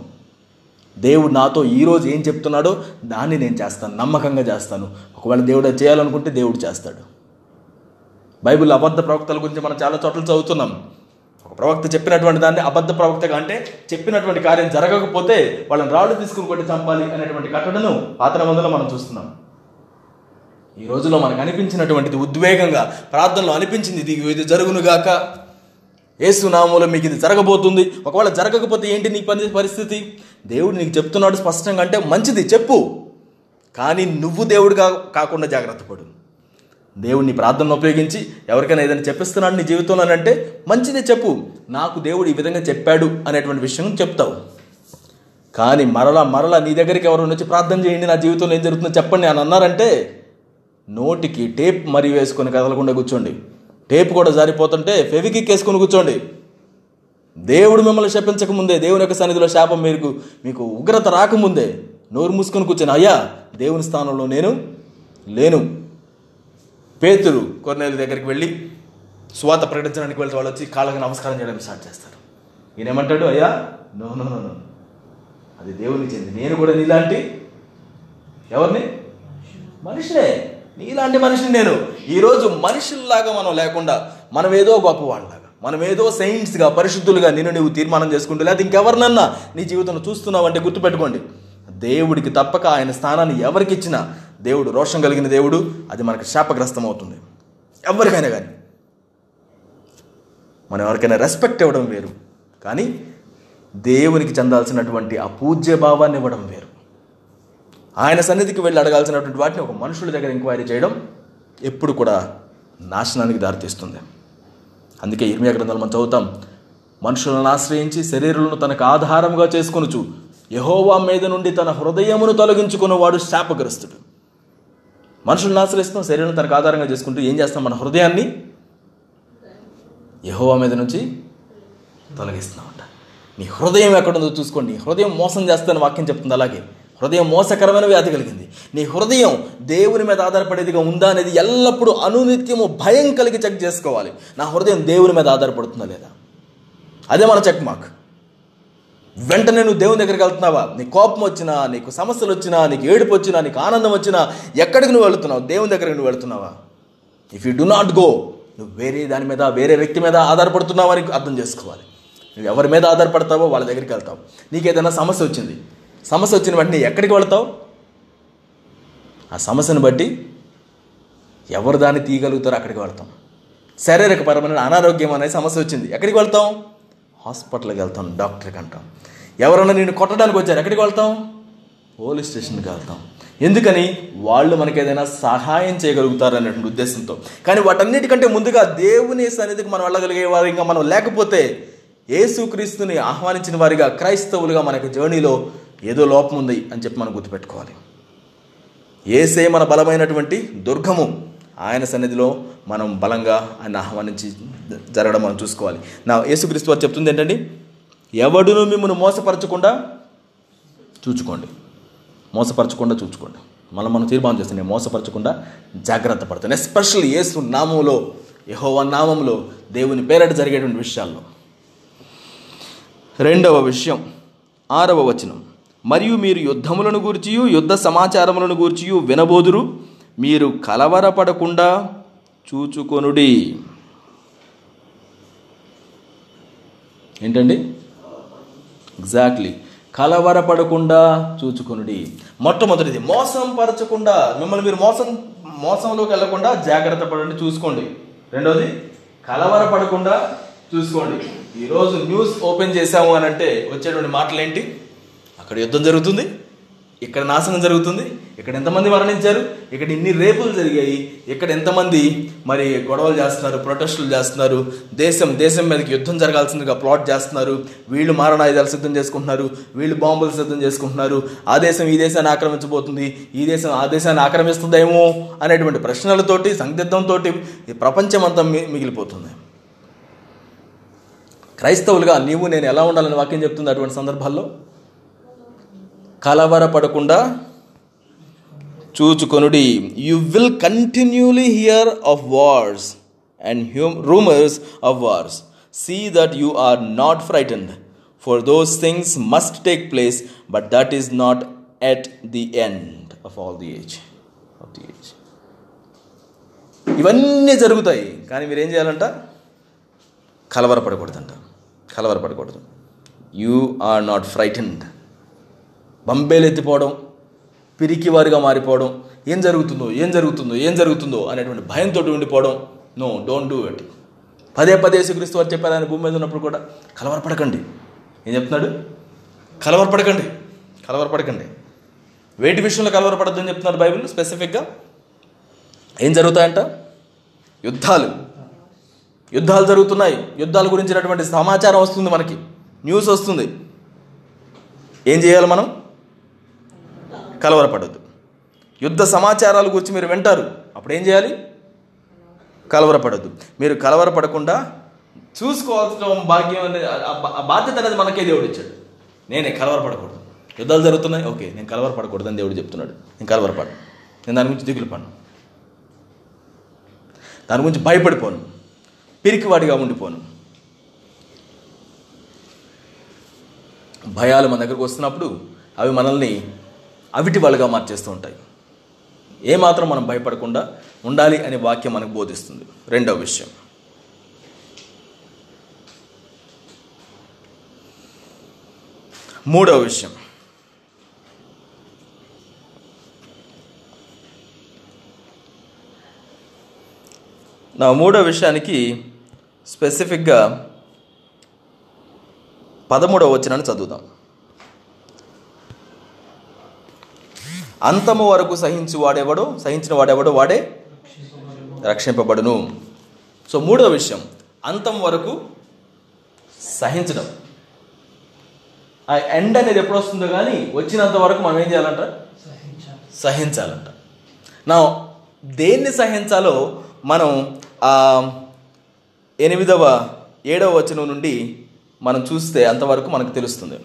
దేవుడు నాతో ఈరోజు ఏం చెప్తున్నాడో దాన్ని నేను చేస్తాను నమ్మకంగా చేస్తాను. ఒకవేళ దేవుడు చేయాలనుకుంటే దేవుడు చేస్తాడు. బైబిల్ అబద్ధ ప్రవక్తల గురించి మనం చాలా చోట్ల చదువుతున్నాం. ప్రవక్త చెప్పినటువంటి దాన్ని అబద్ధ ప్రవక్తగా అంటే చెప్పినటువంటి కార్యం జరగకపోతే వాళ్ళని రాళ్ళు తీసుకుని కొట్టి చంపాలి అనేటువంటి కట్టడను పాత నిబంధనలో మనం చూస్తున్నాం. ఈ రోజులో మనకు అనిపించినటువంటిది ఉద్వేగంగా ప్రార్థనలో అనిపించింది ఇది ఇది జరుగునుగాక. ఏసునామంలో మీకు ఇది జరగబోతుంది. ఒకవేళ జరగకపోతే ఏంటి నీ పని పరిస్థితి? దేవుడు నీకు చెప్తున్నాడు స్పష్టంగా అంటే మంచిది చెప్పు. కానీ నువ్వు దేవుడిగా కాకుండా జాగ్రత్త పడు. దేవుడిని ప్రార్థనను ఉపయోగించి ఎవరికైనా ఏదైనా చెప్పిస్తున్నాడు నీ జీవితంలో అని అంటే మంచిదే చెప్పు. నాకు దేవుడు ఈ విధంగా చెప్పాడు అనేటువంటి విషయం చెప్తావు. కానీ మరలా మరలా నీ దగ్గరికి ఎవరు వచ్చి ప్రార్థన చేయండి నా జీవితంలో ఏం జరుగుతుందో చెప్పండి అని అన్నారంటే నోటికి టేప్ మరి వేసుకొని కదలకుండా కూర్చోండి. టేప్ కూడా జారిపోతుంటే ఫెవికిక్ వేసుకొని కూర్చోండి. దేవుడు మిమ్మల్ని శపించక ముందే దేవుని యొక్క సన్నిధిలో శాపం మీకు మీకు ఉగ్రత రాకముందే నోరు మూసుకొని కూర్చొని అయ్యా దేవుని స్థానంలో నేను లేను. పేతురు కొన్నేళ్ళ దగ్గరికి వెళ్ళి స్వాత ప్రకటించడానికి వెళ్తే వాళ్ళు వచ్చి కాళ్ళకి నమస్కారం చేయడానికి స్టార్ట్ చేస్తారు. ఈయనేమంటాడు? అయ్యా నో నో నో నో. అది దేవుని చెంది. నేను కూడా నీలాంటి ఎవరిని? మనిషినే. నీలాంటి మనిషిని నేను. ఈరోజు మనుషుల్లాగా మనం లేకుండా మనం ఏదో గొప్పవాళ్ళలాగా మనం ఏదో సైన్స్గా పరిశుద్ధులుగా నిన్ను నువ్వు తీర్మానం చేసుకుంటూ లేదా ఇంకెవరినన్నా నీ జీవితంలో చూస్తున్నావు అంటే గుర్తుపెట్టుకోండి. దేవుడికి తప్పక ఆయన స్థానాన్ని ఎవరికి ఇచ్చినా దేవుడు రోషం కలిగిన దేవుడు అది మనకు శాపగ్రస్తం అవుతుంది ఎవరికైనా కానీ మనం ఎవరికైనా రెస్పెక్ట్ ఇవ్వడం వేరు కానీ దేవునికి చెందాల్సినటువంటి ఆ పూజ్య భావాన్ని ఇవ్వడం వేరు. ఆయన సన్నిధికి వెళ్ళి అడగాల్సినటువంటి వాటిని ఒక మనుషుల దగ్గర ఎంక్వైరీ చేయడం ఎప్పుడు కూడా నాశనానికి దారితీస్తుంది. అందుకే ఇర్మియా గ్రంథాలు మనం చదువుతాం మనుషులను ఆశ్రయించి శరీరులను తనకు ఆధారంగా చేసుకొనుచు యహోవా మీద నుండి తన హృదయమును తొలగించుకున్న వాడు శాపగ్రస్తుడు. మనుషులను ఆశ్రయిస్తాం శరీరం తనకు ఆధారంగా చేసుకుంటూ ఏం చేస్తాం మన హృదయాన్ని యహోవా మీద నుంచి తొలగిస్తున్నామంట నీ హృదయం ఎక్కడుందో చూసుకోండి. హృదయం మోసం చేస్తానని వాక్యం చెప్తుంది. అలాగే హృదయం మోసకరమైన వ్యాధి కలిగింది. నీ హృదయం దేవుని మీద ఆధారపడేదిగా ఉందా అనేది ఎల్లప్పుడూ అనునిత్యము భయం కలిగి చెక్ చేసుకోవాలి. నా హృదయం దేవుని మీద ఆధారపడుతుందా లేదా? అదే మన చెక్ మార్క్ వెంటనే నువ్వు దేవుని దగ్గరికి వెళ్తున్నావా? నీ కోపం వచ్చినా నీకు సమస్యలు వచ్చినా నీకు ఏడుపు వచ్చినా నీకు ఆనందం వచ్చినా ఎక్కడికి నువ్వు వెళుతున్నావు? దేవుని దగ్గరికి నువ్వు వెళుతున్నావా? If you do not go నువ్వు వేరే దాని మీద వేరే వ్యక్తి మీద ఆధారపడుతున్నావు అని అర్థం చేసుకోవాలి. నువ్వు ఎవరి మీద ఆధారపడతావో వాళ్ళ దగ్గరికి వెళ్తావు. నీకు ఏదైనా సమస్య వచ్చింది. సమస్య వచ్చిన వెంటనే ఎక్కడికి వెళ్తావు? ఆ సమస్యను బట్టి ఎవరు దాన్ని తీయగలుగుతారో అక్కడికి వెళ్తాం. శారీరకపరమైన అనారోగ్యం అనే సమస్య వచ్చింది. ఎక్కడికి వెళ్తాం? హాస్పిటల్కి వెళ్తాం డాక్టర్కి అంటాం. ఎవరైనా నేను కొట్టడానికి వచ్చారు ఎక్కడికి వెళ్తాం? పోలీస్ స్టేషన్కి వెళ్తాం. ఎందుకని? వాళ్ళు మనకి ఏదైనా సహాయం చేయగలుగుతారు అనేటువంటి ఉద్దేశంతో. కానీ వాటన్నిటికంటే ముందుగా దేవుని సన్నిధికి మనం వెళ్ళగలిగే వారిగా మనం లేకపోతే ఏసుక్రీస్తుని ఆహ్వానించిన వారిగా క్రైస్తవులుగా మనకి జర్నీలో ఏదో లోపం ఉంది అని చెప్పి మనం గుర్తుపెట్టుకోవాలి. ఏసే మన బలమైనటువంటి దుర్గము. ఆయన సన్నిధిలో మనం బలంగా ఆయన ఆహ్వానించి జరగడం మనం చూసుకోవాలి. నా యేసుక్రీస్తు వారు చెప్తుంది ఏంటండి? ఎవడును మిమ్మల్ని మోసపరచకుండా చూచుకోండి. మోసపరచకుండా చూచుకోండి. మళ్ళీ మనం తీర్మానం చేస్తాం నేను మోసపరచకుండా జాగ్రత్త పడతాను ఎస్పెషల్లీ యేసు నామంలో యహోవ నామంలో దేవుని పేరట జరిగేటువంటి విషయాల్లో. రెండవ విషయం ఆరవ వచనం. మరియు మీరు యుద్ధములను గూర్చియు యుద్ధ సమాచారములను గూర్చియు వినబోదురు. మీరు కలవరపడకుండా చూచుకొనుడి. ఏంటండి? ఎగ్జాక్ట్లీ కలవరపడకుండా చూచుకొనుడి. మొట్టమొదటిది మోసం పరచకుండా మిమ్మల్ని మీరు మోసం మోసంలోకి వెళ్ళకుండా జాగ్రత్త పడండి చూసుకోండి. రెండోది కలవరపడకుండా చూసుకోండి. ఈరోజు న్యూస్ ఓపెన్ చేశాము అని అంటే వచ్చేటువంటి మాటలు ఏంటి అక్కడ యుద్ధం జరుగుతుంది. ఇక్కడ నాశనం జరుగుతుంది ఇక్కడ ఎంతమంది మరణించారు ఇక్కడ ఇన్ని రేపులు జరిగాయి ఇక్కడ ఎంతమంది మరి గొడవలు చేస్తున్నారు ప్రొటెస్టులు చేస్తున్నారు దేశం దేశం మీదకి యుద్ధం జరగాల్సిందిగా ప్లాట్ చేస్తున్నారు వీళ్ళు మారణాయుధాలు సిద్ధం చేసుకుంటున్నారు వీళ్ళు బాంబులు సిద్ధం చేసుకుంటున్నారు ఆ దేశం ఈ దేశాన్ని ఆక్రమించబోతుంది ఈ దేశం ఆ దేశాన్ని ఆక్రమిస్తుందేమో అనేటువంటి ప్రశ్నలతోటి సందిగ్ధంతో ప్రపంచం అంతా మిగిలిపోతుంది. క్రైస్తవులుగా నీవు నేను ఎలా ఉండాలని వాక్యం చెప్తుంది అటువంటి సందర్భాల్లో? కలవరపడకుండా చూచుకొనుడి. You will continuously hear of wars and Hume rumours of wars see that you are not frightened for those things must take place but that is not at the end of all the age of the age ఇవన్నీ జరుగుతాయి కానీ మీరు ఏం చేయాలంట? కలవరపడకూడదంట. కలవరపడకూడదు. You are not frightened బంబేలు ఎత్తిపోవడం పిరికివారిగా మారిపోవడం ఏం జరుగుతుందో ఏం జరుగుతుందో ఏం జరుగుతుందో అనేటువంటి భయంతో ఉండిపోవడం. No don't do it. పదే పదే శ్రీక్రీస్తు వారు చెప్పారు ఆయన భూమి మీద ఉన్నప్పుడు కూడా కలవరపడకండి. ఏం చెప్తున్నాడు? కలవరపడకండి. కలవరపడకండి. వేటి విషయంలో కలవరపడద్దని చెప్తున్నారు బైబిల్ స్పెసిఫిక్గా? ఏం జరుగుతాయంట? యుద్ధాలు. యుద్ధాలు జరుగుతున్నాయి. యుద్ధాల గురించినటువంటి సమాచారం వస్తుంది మనకి. న్యూస్ వస్తుంది. ఏం చేయాలి మనం? కలవరపడద్దు. యుద్ధ సమాచారాల గురించి మీరు వింటారు. అప్పుడు ఏం చేయాలి? కలవరపడద్దు. మీరు కలవరపడకుండా చూసుకోవాల్సిన భాగ్యం అనేది ఆ బాధ్యత అనేది మనకే దేవుడు ఇచ్చాడు. నేనే కలవరపడకూడదు. యుద్ధాలు జరుగుతున్నాయి? ఓకే నేను కలవరపడకూడదని దేవుడు చెప్తున్నాడు. నేను కలవరపడు నేను దాని గురించి దిగులు పడను. దాని గురించి భయపడిపోను. పిరికివాడిగా ఉండిపోను. భయాలు మన దగ్గరకు వస్తున్నప్పుడు అవి మనల్ని అవిటి వాళ్ళుగా మార్చేస్తూ ఉంటాయి. ఏమాత్రం మనం భయపడకుండా ఉండాలి అనే వాక్యం మనకు బోధిస్తుంది. రెండవ విషయం. మూడవ విషయం. నా మూడో విషయానికి స్పెసిఫిక్గా పదమూడవ వచ్చినాన్ని చదువుదాం. అంతము వరకు సహించి వాడేవాడు సహించిన వాడేవాడు వాడే రక్షింపబడును. సో మూడో విషయం అంతం వరకు సహించడం. ఆ ఎండ్ అనేది ఎప్పుడు వస్తుందో కానీ వచ్చినంత వరకు మనం ఏం చేయాలంట? సహించాలంట. నా దేన్ని సహించాలో మనం ఆ ఎనిమిదవ ఏడవ వచనం నుండి మనం చూస్తే అంతవరకు మనకు తెలుస్తుంది.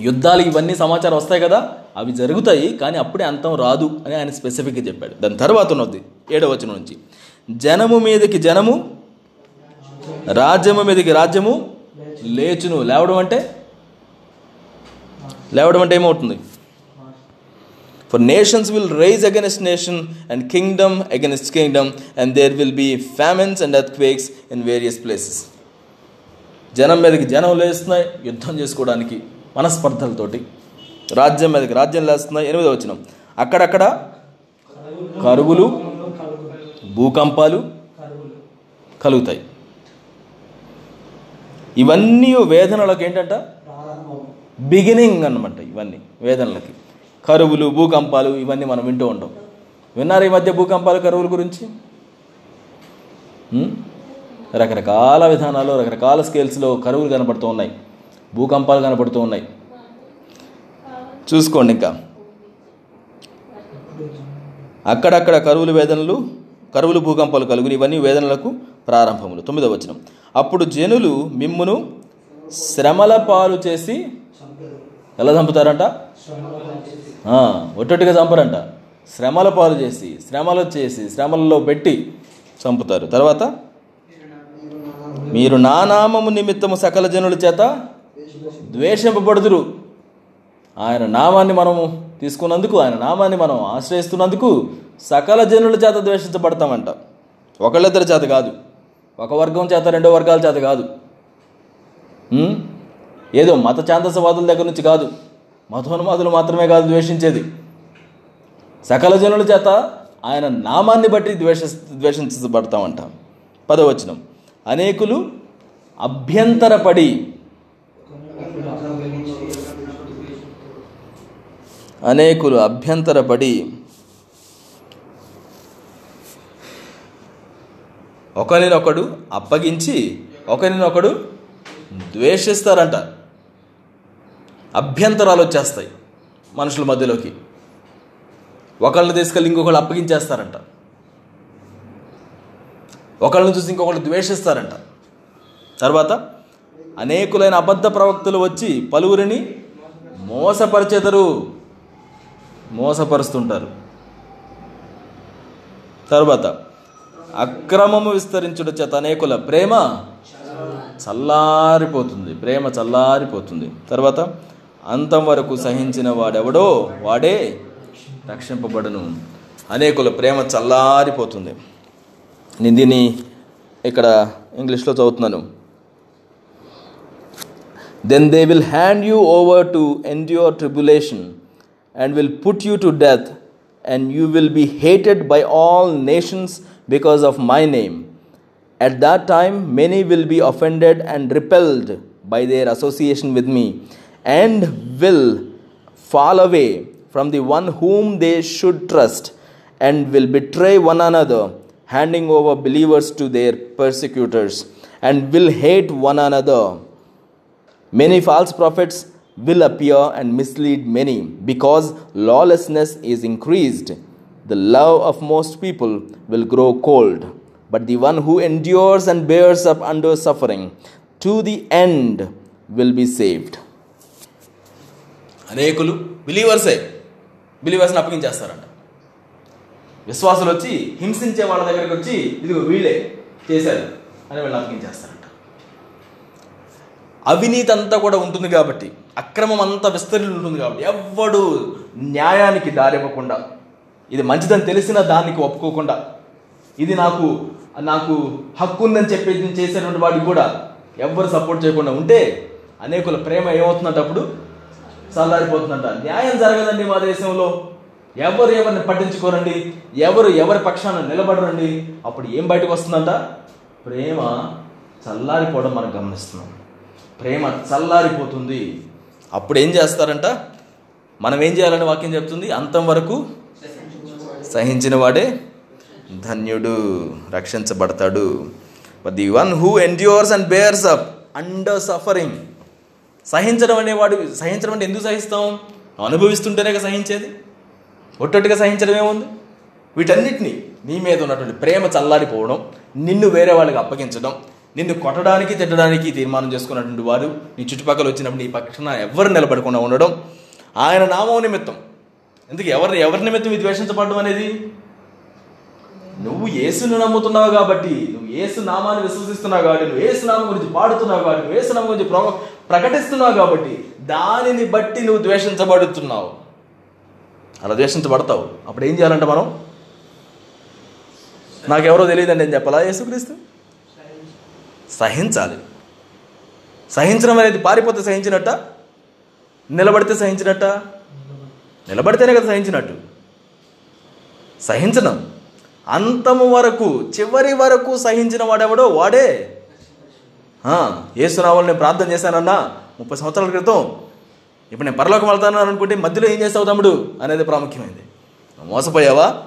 యుద్ధాలు ఇవన్నీ సమాచారం వస్తాయి కదా? అవి జరుగుతాయి కానీ అప్పుడే అంతం రాదు అని ఆయన స్పెసిఫిక్గా చెప్పాడు. దాని తర్వాత ఉన్నది ఏడవచనం నుంచి. జనము మీదకి జనము రాజ్యము మీదకి రాజ్యము లేచును. లేవడం అంటే? లేవడం అంటే ఏమవుతుంది? For nations will rise against nation and kingdom against kingdom and there will be famines and earthquakes in various places జనం మీదకి జనం లేస్తున్నాయి యుద్ధం చేసుకోవడానికి మనస్పర్ధలతోటి. రాజ్యం మీదకి రాజ్యం లేస్తున్నాయి. ఎనిమిదో వచ్చిన అక్కడక్కడ కరువులు భూకంపాలు కలుగుతాయి. ఇవన్నీ వేదనలకు ఏంటంట? బిగినింగ్ అనమాట ఇవన్నీ వేదనలకి. కరువులు భూకంపాలు ఇవన్నీ మనం వింటూ ఉంటాం. విన్నారు ఈ మధ్య భూకంపాలు కరువుల గురించి? రకరకాల విధానాలు రకరకాల స్కేల్స్లో కరువులు కనపడుతూ ఉన్నాయి. భూకంపాలు కనపడుతూ ఉన్నాయి. చూసుకోండి ఇంకా. అక్కడక్కడ కరువులు వేదనలు కరువులు భూకంపాలు కలుగుని ఇవన్నీ వేదనలకు ప్రారంభములు. తొమ్మిదవ వచనం. అప్పుడు జనులు మిమ్మును శ్రమల పాలు చేసి ఎలా చంపుతారంట? ఒట్టొట్టిగా చంపరంట. శ్రమల పాలు చేసి శ్రమలు చేసి శ్రమలలో పెట్టి చంపుతారు. తర్వాత మీరు నా నామము నిమిత్తము సకల జనుల చేత ద్వేషింపబడుదురు. ఆయన నామాన్ని మనము తీసుకున్నందుకు ఆయన నామాన్ని మనం ఆశ్రయిస్తున్నందుకు సకల జనుల చేత ద్వేషించబడతామంట. ఒకళ్ళిద్దరి చేత కాదు. ఒక వర్గం చేత రెండో వర్గాల చేత కాదు. ఏదో మత ఛాందసవాదుల దగ్గర నుంచి కాదు. మతోన్మాదులు మాత్రమే కాదు ద్వేషించేది. సకల జనుల చేత ఆయన నామాన్ని బట్టి ద్వేష ద్వేషించబడతామంట. పదవచనం. అనేకులు అభ్యంతరపడి అనేకులు అభ్యంతరపడి ఒకరినొకడు అప్పగించి ఒకరినొకడు ద్వేషిస్తారంట. అభ్యంతరాలు వచ్చేస్తాయి మనుషుల మధ్యలోకి. ఒకళ్ళని తీసుకెళ్ళి ఇంకొకళ్ళు అప్పగించేస్తారంట. ఒకళ్ళని చూసి ఇంకొకళ్ళు ద్వేషిస్తారంట. తర్వాత అనేకులైన అబద్ధ ప్రవక్తలు వచ్చి పలువురిని మోసపరిచెదరు. మోసపరుస్తుంటారు. తర్వాత అక్రమము విస్తరించుట చేత అనేకుల ప్రేమ చల్లారిపోతుంది. ప్రేమ చల్లారిపోతుంది. తర్వాత అంతం వరకు సహించిన వాడెవడో వాడే రక్షింపబడను. అనేకుల ప్రేమ చల్లారిపోతుంది. నేను దీన్ని ఇక్కడ ఇంగ్లీష్లో చదువుతున్నాను. Then they will hand you over to endure tribulation and will put you to death, and you will be hated by all nations because of my name. At that time, many will be offended and repelled by their association with me, and will fall away from the one whom they should trust, and will betray one another, handing over believers to their persecutors, and will hate one another. Many false prophets will appear and mislead many, because lawlessness is increased. The love of most people will grow cold. But the one who endures and bears up under suffering to the end will be saved. అనేకులు బిలీవర్సే బిలీవర్స్ని అప్పగించేస్తారంట విశ్వాసులు వచ్చి హింసించే వాళ్ళ దగ్గరికి వచ్చి ఇదిగో వీళ్ళే చేశారు అని వీళ్ళు అప్పగించేస్తారంట అవినీతి అంతా కూడా ఉంటుంది కాబట్టి అక్రమం అంతా విస్తరి ఉంటుంది కాబట్టి ఎవ్వడు న్యాయానికి దారివ్వకుండా ఇది మంచిదని తెలిసిన దానికి ఒప్పుకోకుండా ఇది నాకు నాకు హక్కు ఉందని చెప్పి చేసేటువంటి వాడికి కూడా ఎవ్వరు సపోర్ట్ చేయకుండా ఉంటే అనేకుల ప్రేమ ఏమవుతుందంట అప్పుడు చల్లారిపోతుందంట. న్యాయం జరగదండి మా దేశంలో. ఎవరు ఎవరిని పట్టించుకోరండి? ఎవరు ఎవరి పక్షాన నిలబడరండి? అప్పుడు ఏం బయటకు వస్తుందంట? ప్రేమ చల్లారిపోవడం మనం గమనిస్తున్నాం. ప్రేమ చల్లారిపోతుంది. అప్పుడు ఏం చేస్తారంట? మనం ఏం చేయాలని వాక్యం చెప్తుంది? అంతం వరకు సహించిన వాడే ధన్యుడు రక్షించబడతాడు. But the one who endures and bears up under suffering సహించడం అనేవాడు సహించడం అంటే ఎందుకు సహిస్తాం? అనుభవిస్తుంటేనే సహించేది. ఒట్టొట్టుగా సహించడం ఏముంది వీటన్నిటిని నీ మీద ఉన్నటువంటి ప్రేమ చల్లారిపోవడం నిన్ను వేరే వాళ్ళకి అప్పగించడం నిన్ను కొట్టడానికి తిట్టడానికి తీర్మానం చేసుకున్నటువంటి వారు నీ చుట్టుపక్కల వచ్చినప్పుడు నీ పక్షాన ఎవరు నిలబడకుండా ఉండడం ఆయన నామం నిమిత్తం. ఎందుకు ఎవరిని ఎవరి నిమిత్తం ఇది ద్వేషించబడడం అనేది? నువ్వు ఏసును నమ్ముతున్నావు కాబట్టి నువ్వు ఏసు నామాన్ని విశ్వసిస్తున్నావు కాబట్టి నువ్వు ఏసు నామం గురించి పాడుతున్నావు కాబట్టి నువ్వు యేసు నామం గురించి ప్ర- ప్రకటిస్తున్నావు కాబట్టి దానిని బట్టి నువ్వు ద్వేషించబడుతున్నావు. అలా ద్వేషించబడతావు. అప్పుడు ఏం చేయాలంట మనం? నాకెవరో తెలియదండి నేను చెప్పాలా? యేసుక్రీస్తు? సహించాలి. సహించడం అనేది పారిపోతే సహించినట్ట? నిలబడితే సహించినట్ట? నిలబడితేనే కదా సహించినట్టు. సహించడం. అంతము వరకు చివరి వరకు సహించిన వాడెవడో? వాడే. ఏసునావాళ్ళు నేను ప్రార్థన చేశానన్నా ముప్పై సంవత్సరాల క్రితం. ఇప్పుడు నేను పరలోకం వెళ్తాను అనుకుంటే మధ్యలో ఏం చేస్తావు తమ్ముడు? అనేది ప్రాముఖ్యమైంది. మోసపోయావా?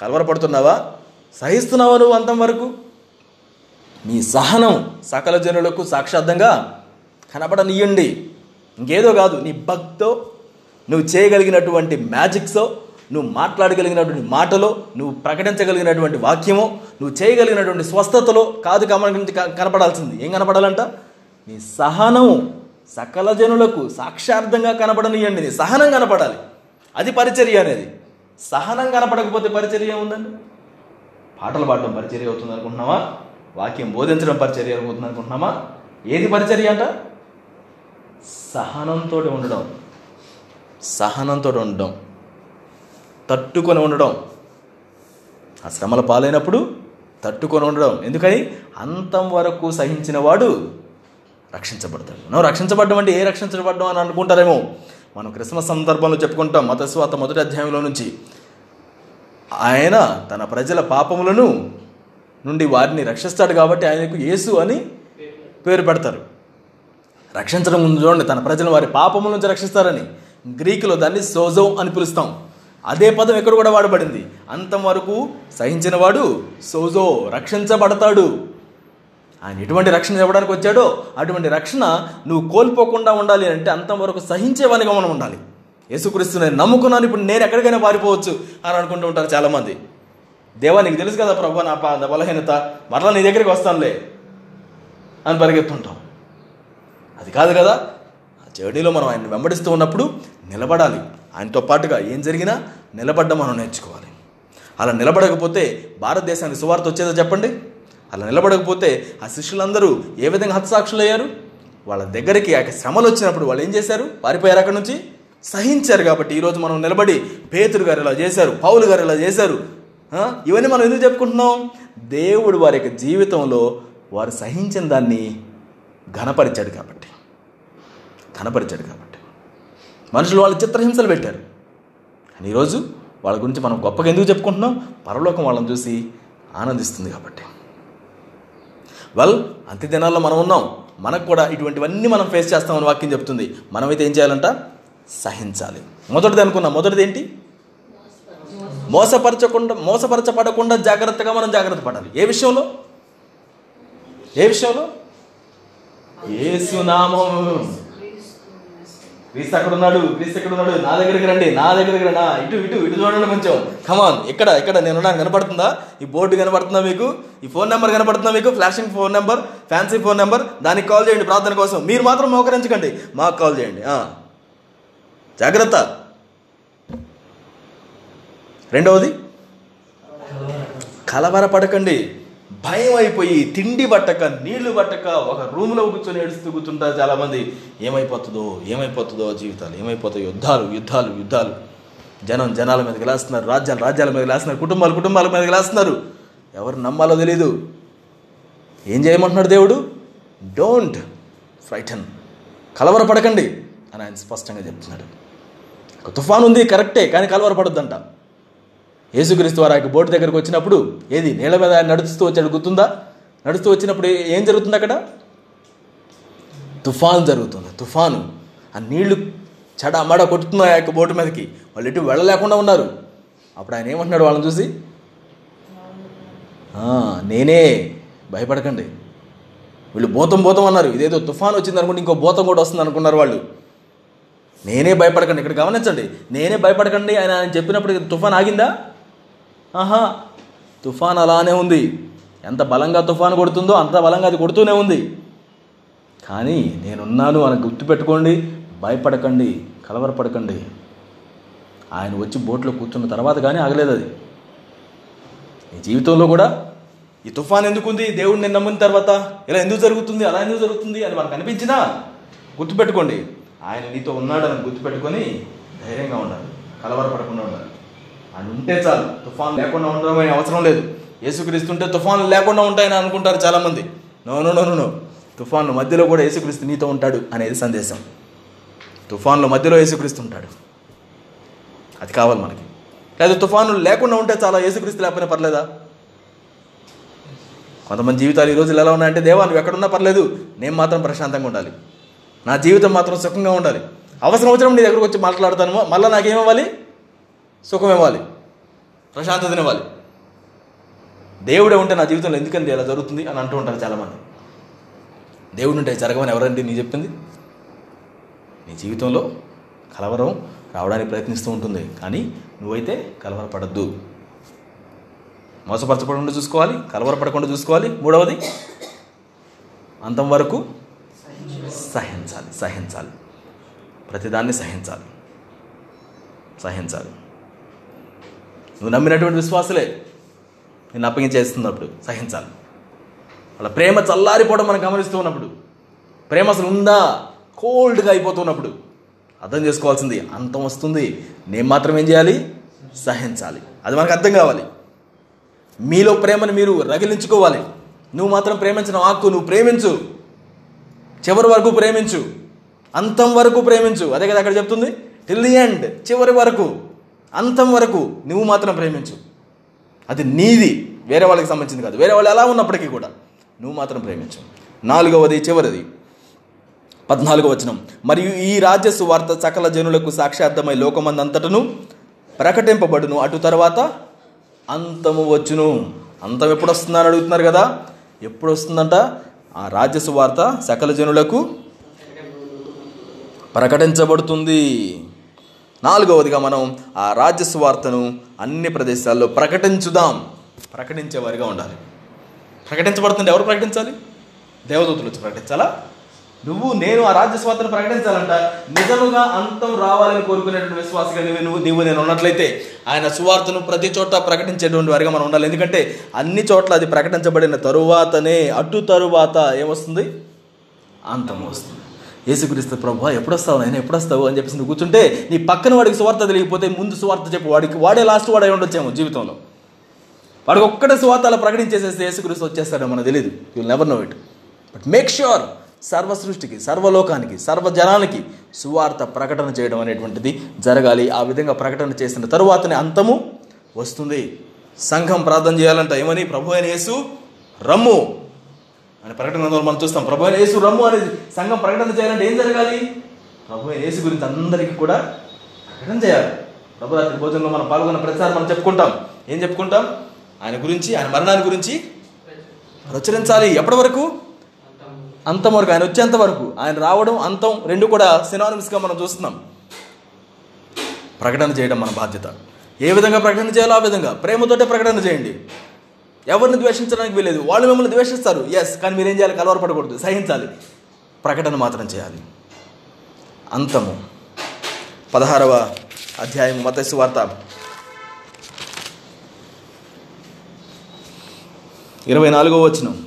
కలవరపడుతున్నావా? సహిస్తున్నావా నువ్వు అంతం వరకు? మీ సహనం సకల జనులకు సాక్షార్థంగా కనపడనియండి ఇంకేదో కాదు నీ భక్తో నువ్వు చేయగలిగినటువంటి మ్యాజిక్సో నువ్వు మాట్లాడగలిగినటువంటి మాటలో నువ్వు ప్రకటించగలిగినటువంటి వాక్యమో నువ్వు చేయగలిగినటువంటి స్వస్థతలో కాదు కమని కనపడాల్సింది. ఏం కనపడాలంట? నీ సహనం సకల జనులకు సాక్షార్థంగా కనపడనియండి నీ సహనం కనపడాలి. అది పరిచర్య అనేది. సహనం కనపడకపోతే పరిచర్య ఉందండి పాటలు పాడడం పరిచర్య అవుతుంది అనుకుంటున్నావా? వాక్యం బోధించడం పరిచర్య అవుతుంది అనుకుంటున్నామా? ఏది పరిచర్య అంట? సహనంతో ఉండడం. సహనంతో ఉండడం. తట్టుకొని ఉండడం. ఆ శ్రమల పాలైనప్పుడు తట్టుకొని ఉండడం. ఎందుకని? అంతం వరకు సహించిన వాడు రక్షించబడతాడు. మనం రక్షించబడ్డం అంటే ఏ రక్షించబడ్డం అని అనుకుంటారేమో? మనం క్రిస్మస్ సందర్భంలో చెప్పుకుంటాం మతస్వాత మొదటి అధ్యాయంలో నుంచి. ఆయన తన ప్రజల పాపములను నుండి వారిని రక్షిస్తాడు కాబట్టి ఆయనకు యేసు అని పేరు పెడతారు. రక్షించడం ముందు చూడండి తన ప్రజలను వారి పాపముల నుంచి రక్షిస్తారని. గ్రీకులో దాన్ని సోజో అని పిలుస్తాం. అదే పదం ఎక్కడ కూడా వాడబడింది. అంతం వరకు సహించినవాడు సోజో రక్షించబడతాడు. ఆయన ఎటువంటి రక్షణ ఇవ్వడానికి వచ్చాడో అటువంటి రక్షణ నువ్వు కోల్పోకుండా ఉండాలి అంటే అంతం వరకు సహించేవానిగా మనం ఉండాలి. యేసుక్రీస్తుని నమ్ముకున్నాను ఇప్పుడు నేను ఎక్కడికైనా పారిపోవచ్చు అని అనుకుంటూ ఉంటారు చాలామంది. దేవా నీకు తెలుసు కదా ప్రభు నా పా- నా బలహీనత. మరలా నీ దగ్గరికి వస్తానులే అని పరిగెత్తుంటాం. అది కాదు కదా ఆ జర్నీలో మనం ఆయన వెంబడిస్తూ ఉన్నప్పుడు నిలబడాలి. ఆయనతో పాటుగా ఏం జరిగినా నిలబడ్డం మనం నేర్చుకోవాలి. అలా నిలబడకపోతే భారతదేశానికి సువార్త వచ్చేదో చెప్పండి? అలా నిలబడకపోతే ఆ శిష్యులందరూ ఏ విధంగా హత్సాక్షులు అయ్యారు వాళ్ళ దగ్గరికి ఆ శ్రమలు వచ్చినప్పుడు వాళ్ళు ఏం చేశారు? పారిపోయారు అక్కడి నుంచి? సహించారు కాబట్టి ఈరోజు మనం నిలబడి పేతురు గారు ఇలా చేశారు పౌలు గారు ఇలా చేశారు. ఇవన్నీ మనం ఎందుకు చెప్పుకుంటున్నాం? దేవుడు వారి యొక్క జీవితంలో వారు సహించిన దాన్ని ఘనపరిచాడు కాబట్టి. ఘనపరిచాడు కాబట్టి. మనుషులు వాళ్ళు చిత్రహింసలు పెట్టారు. కానీ ఈరోజు వాళ్ళ గురించి మనం గొప్పగా ఎందుకు చెప్పుకుంటున్నాం? పరలోకం వాళ్ళని చూసి ఆనందిస్తుంది కాబట్టి. వెల్ అంత్య దినాల్లో మనం ఉన్నాం. మనకు కూడా ఇటువంటివన్నీ మనం ఫేస్ చేస్తామని వాక్యం చెప్తుంది. మనమైతే ఏం చేయాలంట? సహించాలి. మొదటిది అనుకున్నాం మొదటిది ఏంటి? మోసపరచకుండా మోసపరచబడకుండా జాగ్రత్తగా మనం జాగ్రత్త పడాలి. ఏ విషయంలో? ఏ విషయంలో? ఏసునామం క్రీస్తు అక్కడ ఉన్నాడు క్రీస్తు ఎక్కడ ఉన్నాడు నా దగ్గరికి రండి నా దగ్గరికి రండి. ఇటు ఇటు ఇటు చూడండి కొంచెం. కమాన్ ఇక్కడ ఇక్కడ నేను కనపడుతుందా? ఈ బోర్డు కనపడుతుందా మీకు? ఈ ఫోన్ నెంబర్ కనపడుతుందా మీకు? Flashing phone number fancy phone number దానికి కాల్ చేయండి ప్రార్థన కోసం. మీరు మాత్రం మోకరించకండి. మాకు కాల్ చేయండి. జాగ్రత్త. రెండవది? కలవరపడకండి. భయం అయిపోయి తిండి పట్టక నీళ్ళు పట్టక ఒక రూమ్లో కూర్చొని ఏడుస్తూ కూర్చుంటారు చాలామంది. ఏమైపోతుందో ఏమైపోతుందో జీవితాలు ఏమైపోతాయి యుద్ధాలు యుద్ధాలు యుద్ధాలు. జనం జనాల మీద గెలాస్తున్నారు రాజ్యాలు రాజ్యాల మీద గెలాస్తున్నారు కుటుంబాలు కుటుంబాల మీద గెలాస్తున్నారు ఎవరు నమ్మాలో తెలీదు. ఏం చేయమంటున్నాడు దేవుడు? డోంట్ ఫ్రైటన్ కలవరపడకండి అని ఆయన స్పష్టంగా చెప్తున్నాడు. ఒక తుఫాన్ ఉంది కరెక్టే కానీ కలవరపడొద్దంట. యేసుక్రీస్తు వారు ఆ యొక్క బోటు దగ్గరకు వచ్చినప్పుడు ఏది నీళ్ళ మీద ఆయన నడుస్తూ వచ్చాడు గుర్తుందా? నడుస్తూ వచ్చినప్పుడు ఏం జరుగుతుంది అక్కడ? తుఫాను జరుగుతుంది తుఫాను. ఆ నీళ్ళు చెడ మడ కొట్టుతున్నాయి ఆ యొక్క బోటు మీదకి. వాళ్ళు ఎటు వెళ్ళలేకుండా ఉన్నారు. అప్పుడు ఆయన ఏమంటున్నాడు వాళ్ళని చూసి? నేనే భయపడకండి. వీళ్ళు భూతం భూతం అన్నారు. ఇదేదో తుఫాన్ వచ్చింది అనుకుంటే ఇంకో భూతం కూడా వస్తుంది అనుకున్నారు వాళ్ళు. నేనే భయపడకండి. ఇక్కడ గమనించండి. నేనే భయపడకండి. ఆయన ఆయన చెప్పినప్పుడు తుఫాన్ ఆగిందా? ఆహా తుఫాన్ అలానే ఉంది. ఎంత బలంగా తుఫాన్ కొడుతుందో అంత బలంగా అది కొడుతూనే ఉంది. కానీ నేనున్నాను అని గుర్తుపెట్టుకోండి భయపడకండి కలవరపడకండి. ఆయన వచ్చి బోట్లో కూర్చున్న తర్వాత కానీ ఆగలేదు అది. నీ జీవితంలో కూడా ఈ తుఫాన్ ఎందుకుంది? దేవుడిని నమ్మిన తర్వాత ఇలా ఎందుకు జరుగుతుంది అలా ఎందుకు జరుగుతుంది అని మనకు అనిపించినా గుర్తుపెట్టుకోండి. ఆయన నీతో ఉన్నాడని గుర్తుపెట్టుకొని ధైర్యంగా ఉండాలి కలవరపడకుండా ఉండాలి. ఆయన ఉంటే చాలు. తుఫాన్ లేకుండా ఉండడం అనే అవసరం లేదు. యేసుక్రీస్తుంటే తుఫాన్లు లేకుండా ఉంటాయని అనుకుంటారు చాలామంది. నో నో నో నో తుఫాన్లు మధ్యలో కూడా యేసుక్రీస్తు నీతో ఉంటాడు అనేది సందేశం. తుఫాన్ల మధ్యలో యేసుక్రీస్తు ఉంటాడు. అది కావాలి మనకి. లేదా తుఫాను లేకుండా ఉంటే చాలా యేసుక్రీస్తు లేకపోయినా పర్లేదా? కొంతమంది జీవితాలు ఈ రోజులు ఎలా ఉన్నాయంటే దేవా నువ్వు ఎక్కడున్నా పర్లేదు. నేను మాత్రం ప్రశాంతంగా ఉండాలి. నా జీవితం మాత్రం సుఖంగా ఉండాలి. అవసరం వచ్చినప్పుడు నీ దగ్గరకు వచ్చి మాట్లాడతాను. మళ్ళీ నాకేమివ్వాలి సుఖం ఇవ్వాలి ప్రశాంతతనివ్వాలి. దేవుడే ఉంటే నా జీవితంలో ఎందుకంటే ఇలా జరుగుతుంది అని అంటూ ఉంటారు చాలామంది. దేవుడు ఉంటే జరగమని ఎవరండి నీ చెప్పింది? నీ జీవితంలో కలవరం రావడానికి ప్రయత్నిస్తూ ఉంటుంది కానీ నువ్వైతే కలవరపడద్దు. మోసపరచపడకుండా చూసుకోవాలి కలవరపడకుండా చూసుకోవాలి. మూడవది అంతం వరకు సహించాలి సహించాలి. ప్రతిదాన్ని సహించాలి. సహించాలి. నువ్వు నమ్మినటువంటి విశ్వాసులే. నేను అప్పగించేస్తున్నప్పుడు. సహించాలి. వాళ్ళ ప్రేమ చల్లారిపోవడం మనం గమనిస్తూ ఉన్నప్పుడు. ప్రేమ అసలు ఉందా? కోల్డ్గా అయిపోతున్నప్పుడు అర్థం చేసుకోవాల్సింది అంతం వస్తుంది. నేను మాత్రం ఏం చేయాలి? సహించాలి. అది మనకు అర్థం కావాలి. మీలో ప్రేమను మీరు రగిలించుకోవాలి. నువ్వు మాత్రం ప్రేమించిన ఆకు నువ్వు ప్రేమించు. చివరి వరకు ప్రేమించు. అంతం వరకు ప్రేమించు. అదే కదా అక్కడ చెప్తుంది? టిల్ ది ఎండ్ చివరి వరకు. అంతం వరకు నువ్వు మాత్రం ప్రేమించు. అది నీది. వేరే వాళ్ళకి సంబంధించింది కాదు. వేరే వాళ్ళు ఎలా ఉన్నప్పటికీ కూడా నువ్వు మాత్రం ప్రేమించు. నాలుగవది చివరిది. పద్నాలుగో వచనం. మరియు ఈ రాజ్య సువార్త సకల జనులకు సాక్షార్థమై లోకమందంతటను ప్రకటింపబడును. అటు తర్వాత అంతము వచ్చును. అంతం ఎప్పుడు వస్తుందని అడుగుతున్నారు కదా? ఎప్పుడు వస్తుందంట ఆ రాజ్య సువార్త సకల జనులకు ప్రకటించబడుతుంది. నాలుగవదిగా మనం ఆ రాజ్య సువార్తను అన్ని ప్రదేశాల్లో ప్రకటించుదాం. ప్రకటించేవారిగా ఉండాలి. ప్రకటించబడుతుంది ఎవరు ప్రకటించాలి? దేవదూతలు వచ్చి ప్రకటించాలా? నువ్వు నేను ఆ రాజ్య స్వార్థను ప్రకటించాలంట. నిజముగా అంతం రావాలని కోరుకునేటువంటి విశ్వాసగా నువ్వు నువ్వు నీవు నేను ఉన్నట్లయితే ఆయన సువార్తను ప్రతి చోట ప్రకటించేటువంటి వారిగా మనం ఉండాలి. ఎందుకంటే అన్ని చోట్ల అది ప్రకటించబడిన తరువాతనే అటు తరువాత ఏమొస్తుంది? అంతం వస్తుంది. యేసుక్రీస్తు ప్రభు ఎప్పుడు వస్తావు నేను ఎప్పుడు వస్తావు అని చెప్పేసి నువ్వు కూర్చుంటే నీ పక్కన వాడికి సువార్త తెలియకపోతే ముందు సువార్త చెప్పు. వాడికి వాడే లాస్ట్ వాడే ఉండొచ్చేమో జీవితంలో. వాడికి ఒక్కటే సువార్త అలా ప్రకటించేసేస్తే యేసుక్రీస్తు వచ్చేస్తాడో మనకు తెలియదు you never know it but make sure సర్వ సృష్టికి సర్వలోకానికి సర్వజనానికి సువార్త ప్రకటన చేయడం అనేటువంటిది జరగాలి. ఆ విధంగా ప్రకటన చేసిన తరువాతనే అంతము వస్తుంది. సంఘం ప్రార్థన చేయాలంట. ఏమని? ప్రభు అయిన యేసు రమ్ము. అని ప్రకటన గ్రంథంలో మనం చూస్తాం ప్రభు అయిన యేసు రమ్ము అనేది సంఘం ప్రకటన చేయాలంటే ఏం జరగాలి? ప్రభు అయిన యేసు గురించి అందరికీ కూడా ప్రకటన చేయాలి. ప్రభు రాత్రి భోజనంలో మనం పాల్గొన్న ప్రతిసారి మనం చెప్పుకుంటాం. ఏం చెప్పుకుంటాం? ఆయన గురించి ఆయన మరణాన్ని గురించి ప్రచురించాలి. ఎప్పటి వరకు? అంతం వరకు ఆయన వచ్చేంత వరకు. ఆయన రావడం అంతం రెండు కూడా సినానిమ్స్గా మనం చూస్తున్నాం. ప్రకటన చేయడం మన బాధ్యత. ఏ విధంగా ప్రకటన చేయాలో ఆ విధంగా. ప్రేమతోటే ప్రకటన చేయండి. ఎవరిని ద్వేషించడానికి వీలేదు వాళ్ళు మిమ్మల్ని ద్వేషిస్తారు. ఎస్ కానీ మీరేం చేయాలి? కలవరపడకూడదు. సహించాలి. ప్రకటన మాత్రం చేయాలి. అంతము. పదహారవ అధ్యాయం మతస్సు వార్త. ఇరవై నాలుగో వచనం.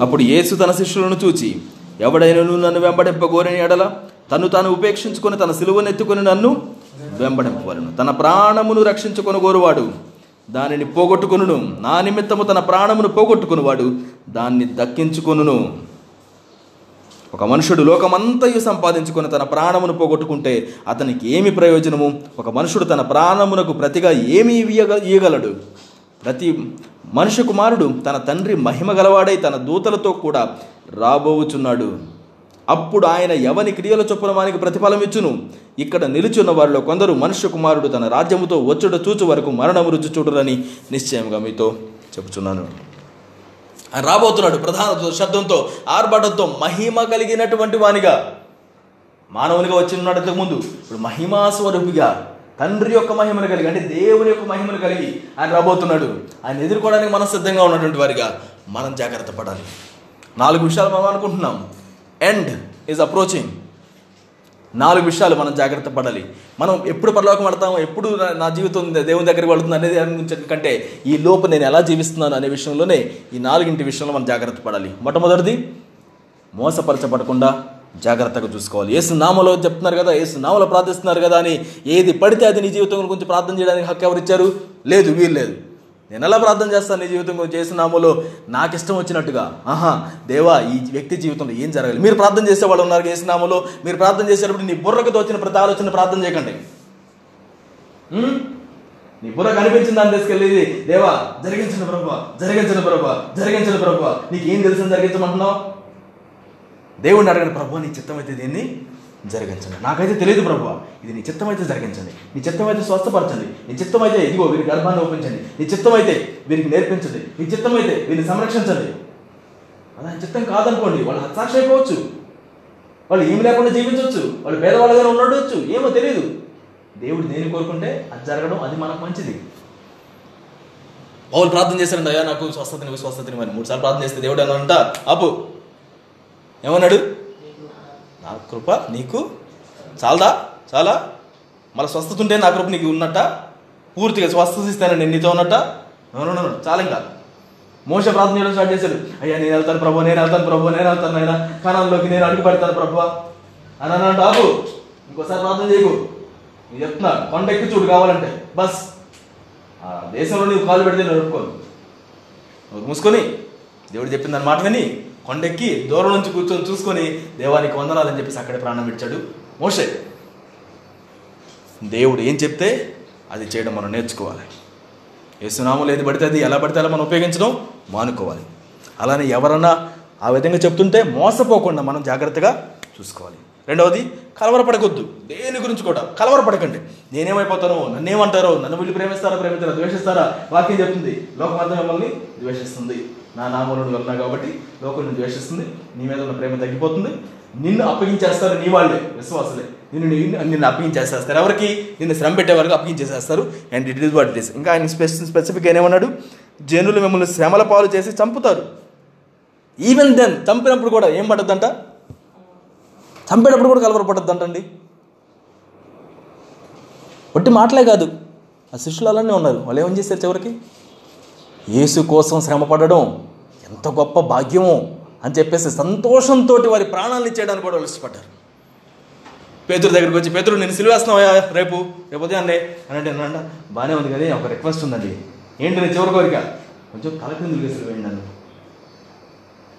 అప్పుడు యేసు తన శిష్యులను చూచి ఎవడైనను నన్ను వెంబడింపగోరని ఎడల? తను తాను ఉపేక్షించుకొని తన సిలువను ఎత్తుకొని నన్ను వెంబడింపవలను తన ప్రాణమును రక్షించుకొని గోరువాడు దానిని పోగొట్టుకును నా నిమిత్తము తన ప్రాణమును పోగొట్టుకునివాడు. దాన్ని దక్కించుకొనును. ఒక మనుషుడు లోకమంతయు సంపాదించుకొని తన ప్రాణమును పోగొట్టుకుంటే అతనికి ఏమి ప్రయోజనము? ఒక మనుషుడు తన ప్రాణమునకు ప్రతిగా ఏమి ఇయ్యగ ఇయ్యగలడు? ప్రతి మనుష్య కుమారుడు తన తండ్రి మహిమ గలవాడై తన దూతలతో కూడా రాబోవుచున్నాడు అప్పుడు ఆయన ఎవని క్రియల చొప్పున వానికి ప్రతిఫలం ఇచ్చును? ఇక్కడ నిలుచున్న వారిలో కొందరు మనుష్య కుమారుడు తన రాజ్యముతో వచ్చుట చూచు వరకు మరణము రుచి చూడరని నిశ్చయంగా మీతో చెబుతున్నాను రాబోతున్నాడు ప్రధాన శబ్దంతో ఆర్భటంతో మహిమ కలిగినటువంటి వానిగా. మానవునిగా వచ్చి ఉన్నాడు ఇంతకుముందు ఇప్పుడు మహిమా స్వరూపిగా తండ్రి యొక్క మహిమను కలిగి అంటే దేవుని యొక్క మహిమను కలిగి ఆయన రాబోతున్నాడు. ఆయన ఎదుర్కోవడానికి మనం సిద్ధంగా ఉన్నటువంటి వారిగా మనం జాగ్రత్త పడాలి. నాలుగు విషయాలు మనం అనుకుంటున్నాం. ఎండ్ ఈజ్ అప్రోచింగ్ నాలుగు విషయాలు మనం జాగ్రత్త పడాలి. మనం ఎప్పుడు పరలోకం పడతాము ఎప్పుడు నా- జీవితం దేవుని దగ్గరికి పడుతుంది అనేది కంటే ఈ లోపు నేను ఎలా జీవిస్తున్నాను అనే విషయంలోనే ఈ నాలుగింటి విషయంలో మనం జాగ్రత్త పడాలి. మొట్టమొదటిది మోసపరచబడకుండా జాగ్రత్తగా చూసుకోవాలి. ఏసు నామలో చెప్తున్నారు కదా ఏసు నామలో ప్రార్థిస్తున్నారు కదా అని ఏది పడితే అది నీ జీవితం గురించి ప్రార్థన చేయడానికి హక్కు ఎవరు ఇచ్చారు? లేదు వీలు లేదు. నేను ఎలా ప్రార్థన చేస్తాను నీ జీవితం గురించి నాకు ఇష్టం వచ్చినట్టుగా. ఆహా దేవా ఈ వ్యక్తి జీవితంలో ఏం జరగాలి మీరు ప్రార్థన చేసే వాళ్ళు ఉన్నారు చేసినామలో మీరు ప్రార్థన చేసేటప్పుడు నీ బుర్రకు తోచిన ప్రతి ఆలోచన ప్రార్థన చేయకండి. నీ బుర్ర కనిపించిన దాన్ని తీసుకెళ్ళి దేవా జరిగించిన ప్రభు జరిగించిన ప్రభు జరిగించిన ప్రభు నీకు ఏం తెలిసిన జరిగించమంటున్నావు? దేవుణ్ణి అడగండి ప్రభు నీ చిత్తమైతే దీన్ని? జరిగించండి. నాకైతే తెలియదు ప్రభు ఇది నీ చిత్తమైతే జరిగించండి. నీ చిత్తమైతే స్వస్థపరచండి. నీ చిత్తమైతే ఇదిగో వీరి గర్భాన్ని ఒప్పించండి. నీ చిత్తమైతే వీరికి నేర్పించండి. నీ చిత్తమైతే వీరిని సంరక్షించండి. అది చిత్తం కాదనుకోండి వాళ్ళు హత్సాక్షి అయిపోవచ్చు. వాళ్ళు ఏమి లేకుండా జీవించవచ్చు వాళ్ళు పేదవాళ్ళుగానే ఉండవచ్చు ఏమో తెలియదు దేవుడు దేని కోరుకుంటే అది జరగడం అది మనకు మంచిది. పౌలు ప్రార్థన చేశారండి అయ్యా నాకు స్వస్థతని స్వస్థతని మరి మూడు సార్లు ప్రార్థన చేస్తే దేవుడు అనంట అప్పు ఏమన్నాడు? నా కృప నీకు చాలదా? చాలా? మళ్ళీ స్వస్థత ఉంటే నా కృప నీకు ఉన్నట్ట? పూర్తిగా స్వస్థత ఇస్తాను నేను నీతో ఉన్నట్ట? చాలా ఇంకా. మోస ప్రార్థన చేయడం స్టార్ట్ చేశాడు. అయ్యా నేను వెళ్తాను ప్రభు నేను వెళ్తాను ప్రభు నేను వెళ్తాను ఆయన కణంలోకి నేను అడుగు పెడతాను ప్రభు. అని అన్నాడు బాబు ఇంకోసారి ప్రార్థన చేయకు. నేను చెప్తున్నా కొండ ఎక్కి చూడు కావాలంటే. బస్. ఆ దేశంలో నీవు కాలు పెడితే నడుపుకోను నువ్వు మూసుకొని దేవుడు చెప్పింది దాని మాట కొండెక్కి దూరం నుంచి కూర్చొని చూసుకొని దేవానికి వందనాలని చెప్పేసి అక్కడే ప్రాణం విడిచాడు మోషే. దేవుడు ఏం చెప్తే అది చేయడం మనం నేర్చుకోవాలి. యేసునామలు ఏది పడితే అది ఎలా పడితే అలా మనం ఉపయోగించడం మానుకోవాలి. అలానే ఎవరన్నా ఆ విధంగా చెప్తుంటే మోసపోకుండా మనం జాగ్రత్తగా చూసుకోవాలి. రెండవది కలవరపడకొద్దు. దేని గురించి కూడా కలవరపడకండి. నేనేమైపోతానో నన్నేమంటారో నన్ను వీళ్ళు ప్రేమిస్తారా ప్రేమిస్తారా ద్వేషిస్తారా? వాక్యం చెప్తుంది. లోకమంతా మిమ్మల్ని ద్వేషిస్తుంది. నా నామూలను వెళ్తున్నా కాబట్టి లోకం నువ్వు ద్వేషిస్తుంది నీ మీద ఉన్న ప్రేమ తగ్గిపోతుంది. నిన్ను అప్పగించేస్తారు నీ వాళ్ళే విశ్వాసులే. నిన్ను నిన్ను నిన్ను అప్పగించేసేస్తారు. ఎవరికి? నిన్ను శ్రమ పెట్టే వరకు అప్పగించేసేస్తారు. And it is what it is ఇంకా ఆయన స్పెసి స్పెసిఫిక్ ఏమన్నాడు? జనులు మిమ్మల్ని శ్రమల పాలు చేసి చంపుతారు. ఈవెన్ దెన్ చంపినప్పుడు కూడా ఏం పడద్దంట? చంపేటప్పుడు కూడా కలవరపడద్దంటండి ఒట్టి మాటలే కాదు. ఆ శిష్యులు అలానే ఉన్నారు. వాళ్ళు ఏమని చేశారు చివరికి? యేసు కోసం శ్రమపడడం ఎంత గొప్ప భాగ్యము అని చెప్పేసి సంతోషంతో వారి ప్రాణాలను చేయడానికి కూడా వాళ్ళు ఇష్టపడ్డారు. పేదరు దగ్గరికి వచ్చి పేదరు నేను సిలివేస్తున్నావా రేపు? రేపు ఉదయాన్నే? అని అంటే అన్నాడ బాగానే ఉంది కదా ఒక రిక్వెస్ట్ ఉందండి. ఏంటి నేను చివరి కోరిక? కొంచెం కలకిందులు వేసి వేయండి నన్ను?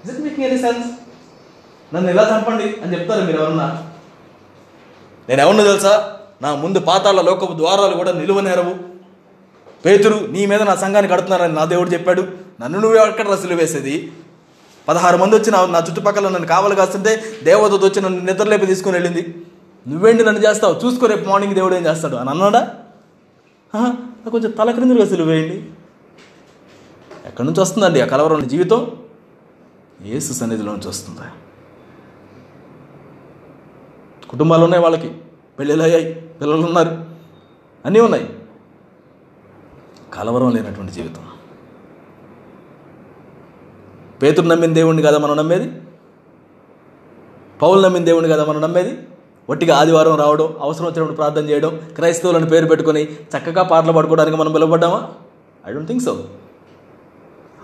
Is it making any sense నన్ను ఎలా చంపండి అని చెప్తారు మీరు ఎవరన్నా? నేను ఎవరిని తెలుసా? నా ముందు పాతాల లోకపు ద్వారాలు కూడా నిలువనేరవు. పేతురు నీ మీద నా సంఘాన్ని కడుతున్నారని నా దేవుడు చెప్పాడు. నన్ను నువ్వు ఎక్కడ రసులు వేసేది. పదహారు మంది వచ్చి నా చుట్టుపక్కల నన్ను కావాలి కాస్తుంటే దేవదూత వచ్చి నన్ను నిద్రలేపి తీసుకుని వెళ్ళింది. నువ్వేంటి నన్ను చేస్తావు? చూసుకో రేపు మార్నింగ్ దేవుడు ఏం చేస్తాడు అని అన్నాడా? కొంచెం తల క్రిందులుగా సిలువేయండి ఎక్కడి నుంచి వస్తుందండి ఆ కలవరం జీవితం? ఏసు సన్నిధిలో నుంచి వస్తుంది? కుటుంబాలు ఉన్నాయి వాళ్ళకి. పెళ్ళిళ్ళు అయ్యాయి. పిల్లలు ఉన్నారు. అన్నీ ఉన్నాయి. కలవరం లేనటువంటి జీవితం. పేతురు నమ్మిన దేవుణ్ణి కదా మనం నమ్మేది? పౌలు నమ్మిన దేవుణ్ణి కదా మనం నమ్మేది? ఒట్టిగా ఆదివారం రావడం అవసరం వచ్చినప్పుడు ప్రార్థన చేయడం క్రైస్తవులను పేరు పెట్టుకొని చక్కగా పాటలు పాడుకోవడానికి మనం పిలువబడ్డామా? ఐ డోంట్ థింక్ సో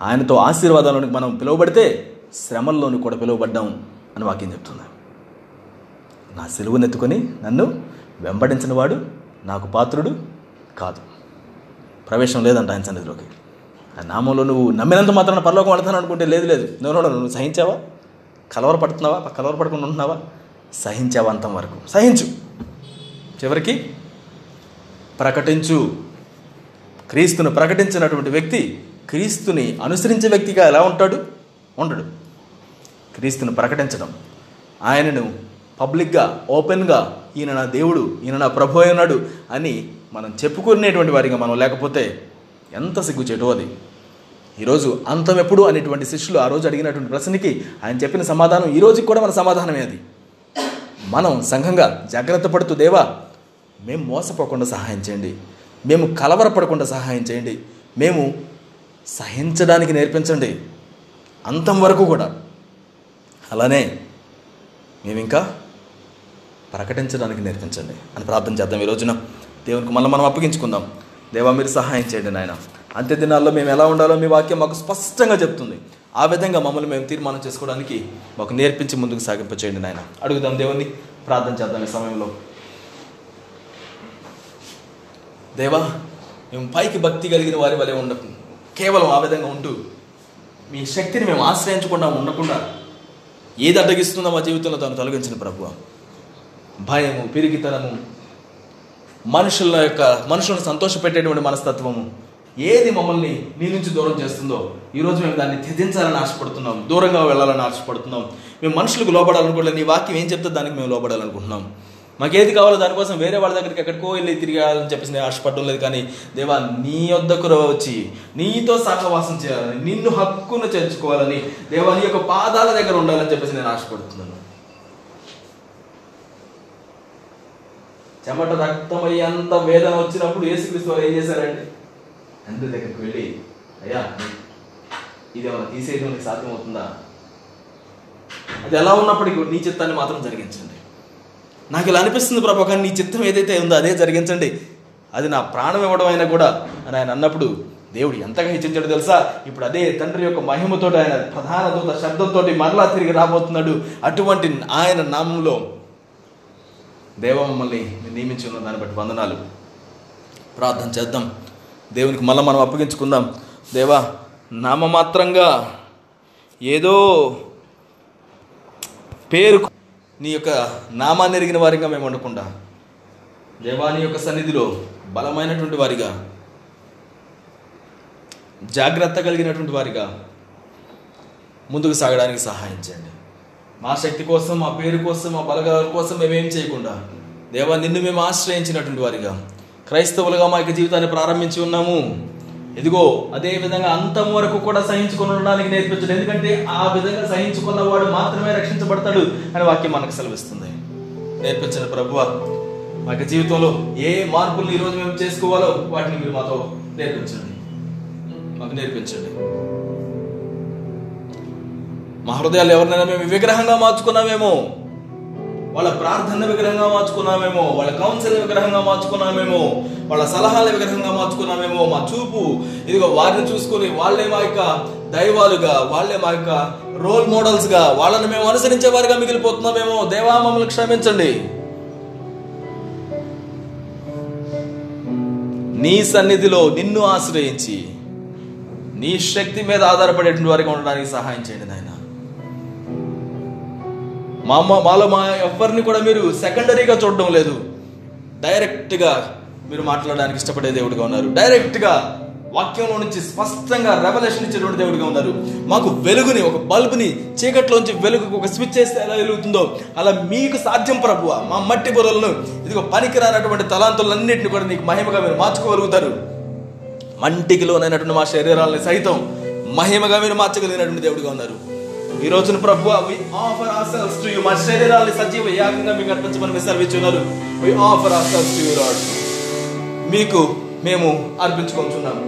ఆయనతో ఆశీర్వాదాలను మనం పిలువబడితే శ్రమల్లోని కూడా పిలువబడ్డాం అని వాక్యం చెప్తుంది. నా సెలువునెత్తుకొని నన్ను వెంబడించిన వాడు నాకు పాత్రుడు కాదు. ప్రవేశం లేదంట ఆయన సన్నిధిలోకి. ఆ నామంలో నువ్వు నమ్మినంత మాత్రాన పరలోకం వెళ్తాను అనుకుంటే లేదు లేదు. నువ్వు నువ్వు సహించావా? కలవరపడుతున్నావా కలవరపడకుండా ఉంటున్నావా? సహించావా అంతం వరకు? సహించు. చివరికి ప్రకటించు. క్రీస్తును ప్రకటించినటువంటి వ్యక్తి క్రీస్తుని అనుసరించే వ్యక్తిగా ఎలా ఉంటాడు? ఉండడు. క్రీస్తును ప్రకటించడం. ఆయనను పబ్లిక్గా ఓపెన్గా ఈయన నా దేవుడు ఈయన నా ప్రభు అయినాడు అని మనం చెప్పుకునేటువంటి వారిగా మనం లేకపోతే ఎంత సిగ్గుచేటు అది. ఈరోజు అంతం ఎప్పుడు అనేటువంటి శిష్యులు ఆ రోజు అడిగినటువంటి ప్రశ్నకి ఆయన చెప్పిన సమాధానం ఈ రోజుకి కూడా మన సమాధానమే అది. మనం సంఘంగా జాగ్రత్త పడుతూ దేవా మేము మోసపోకుండా సహాయం చేయండి. మేము కలవరపడకుండా సహాయం చేయండి. మేము సహించడానికి నేర్పించండి. అంతం వరకు కూడా. అలానే మేము ఇంకా ప్రకటించడానికి నేర్పించండి అని ప్రార్థన చేద్దాం ఈ రోజున. దేవునికి మళ్ళీ మనం అప్పగించుకుందాం. దేవా మీరు సహాయం చేయండి నాయన. అంత్య దినాల్లో మేము ఎలా ఉండాలో మీ వాక్యం మాకు స్పష్టంగా చెప్తుంది. ఆ విధంగా మమ్మల్ని మేము తీర్మానం చేసుకోవడానికి మాకు నేర్పించి ముందుకు సాగింపచేయండి నాయన. అడుగుదాం దేవుని ప్రార్థన చేద్దాం ఈ సమయంలో. దేవా మేము పైకి భక్తి కలిగిన వారి వలె ఉండ కేవలం ఆ విధంగా ఉంటూ మీ శక్తిని మేము ఆశ్రయించకుండా ఉండకుండా ఏది అడ్డగిస్తుందో మా జీవితంలో తను తొలగించిన ప్రభు భయము పిరిగితనము మనుషుల యొక్క మనుషులను సంతోషపెట్టేటువంటి మనస్తత్వము. ఏది మమ్మల్ని నీ నుంచి దూరం చేస్తుందో ఈరోజు మేము దాన్ని త్యజించాలని ఆశపడుతున్నాం. దూరంగా వెళ్ళాలని ఆశపడుతున్నాం. మేము మనుషులకు లోపడాలనుకోవట్లేదు నీ వాక్యం ఏం చెప్తే దానికి మేము లోపడాలనుకుంటున్నాం మాకేది కావాలో దానికోసం వేరే వాళ్ళ దగ్గరికి ఎక్కడికో వెళ్ళి తిరగాలని చెప్పేసి నేను ఆశపడడం లేదు. కానీ దేవా నీ వద్దకు వచ్చి నీతో సహవాసం చేయాలని నిన్ను హక్కును చేర్చుకోవాలని దేవా నీ యొక్క పాదాల దగ్గర ఉండాలని చెప్పేసి నేను ఆశపడుతున్నాను. చెమట రక్తమయ్యేంత వేదన వచ్చినప్పుడు యేసుక్రీస్తు వారు ఏం చేశారండి తండ్రి దగ్గరికి వెళ్ళి అయ్యా ఇది ఏమైనా తీసేయడం నీకు సాధ్యమవుతుందా? అది ఎలా ఉన్నప్పటికీ నీ చిత్తాన్ని మాత్రం జరిగించండి. నాకు ఇలా అనిపిస్తుంది ప్రభా కానీ నీ చిత్తం ఏదైతే ఉందో అదే జరిగించండి. అది నా ప్రాణం ఇవ్వడం అయినా కూడా అని ఆయన అన్నప్పుడు దేవుడు ఎంతగా హెచ్చించాడు తెలుసా? ఇప్పుడు అదే తండ్రి యొక్క మహిమతో ఆయన ప్రధాన దూత శబ్దంతో మరలా తిరిగి రాబోతున్నాడు. అటువంటి ఆయన నామంలో దేవ మమ్మల్ని నియమించి ఉన్న దాన్ని బట్టి వందనాలు. ప్రార్థన చేద్దాం. దేవునికి మళ్ళీ మనం అప్పగించుకుందాం. దేవా నామమాత్రంగా ఏదో పేరు నీ యొక్క నామాన్ని ఎరిగిన వారిగా మేము ఉండకుండా దేవా నీ యొక్క సన్నిధిలో బలమైనటువంటి వారిగా జాగ్రత్త కలిగినటువంటి వారిగా ముందుకు సాగడానికి సహాయం చేయండి. మా శక్తి కోసం మా పేరు కోసం మా బలగాల కోసం మేమేం చేయకుండా దేవా నిన్ను మేము ఆశ్రయించినటువంటి వారిగా క్రైస్తవులుగా మా యొక్క జీవితాన్ని ప్రారంభించి ఉన్నాము. ఇదిగో అదే విధంగా అంతం వరకు కూడా సహించుకొని ఉండడానికి నేర్పించడు. ఎందుకంటే ఆ విధంగా సహించుకున్న వాడు మాత్రమే రక్షించబడతాడు అని వాక్యం మనకు సెలవిస్తుంది. నేర్పించిన ప్రభువ మా యొక్క జీవితంలో ఏ మార్పులు ఈరోజు మేము చేసుకోవాలో వాటిని మీరు మాతో నేర్పించండి. మాకు నేర్పించండి. మా హృదయాలు ఎవరినైనా మేము విగ్రహంగా మార్చుకున్నామేమో వాళ్ళ ప్రార్థన విగ్రహంగా మార్చుకున్నామేమో వాళ్ళ కౌన్సిల్ విగ్రహంగా మార్చుకున్నామేమో వాళ్ళ సలహాల విగ్రహంగా మార్చుకున్నామేమో మా చూపు. ఇదిగో వారిని చూసుకొని వాళ్ళే మా యొక్క దైవాలుగా వాళ్ళే మా యొక్క రోల్ మోడల్స్గా వాళ్ళని మేము అనుసరించే వారిగా మిగిలిపోతున్నామేమో. దేవా మమ్మల్ని క్షమించండి. నీ సన్నిధిలో నిన్ను ఆశ్రయించి నీ శక్తి మీద ఆధారపడేటువంటి వారిగా ఉండడానికి సహాయం చేయండి నాయన. మా అమ్మ వాళ్ళ మా ఎవరిని కూడా మీరు సెకండరీగా చూడడం లేదు. డైరెక్ట్గా మీరు మాట్లాడడానికి ఇష్టపడే దేవుడిగా ఉన్నారు. డైరెక్ట్గా వాక్యంలో నుంచి స్పష్టంగా రెవల్యూషన్ ఇచ్చేటువంటి దేవుడిగా ఉన్నారు. మాకు వెలుగుని ఒక బల్బుని చీకట్లోంచి వెలుగుకు ఒక స్విచ్ చేస్తే ఎలా వెలుగుతుందో అలా మీకు సాధ్యం ప్రభువ. మా మట్టి బుర్రలను ఇదిగో పనికిరానటువంటి తలాంతులన్నింటిని కూడా నీకు మహిమగా మీరు మార్చుకోగలుగుతారు. మంటికి లోనైనటువంటి మా శరీరాలని సైతం మహిమగా మీరు మార్చగలిగినటువంటి దేవుడిగా ఉన్నారు. ఈ రోజున ప్రభు we offer ourselves to you మా శరీరాన్ని సజీవ యాగంగా మీకు అర్పించమని మీరు సెలవిచ్చున్నారు we offer ourselves to you Lord మీకు మేము అర్పించుకుంటున్నాము.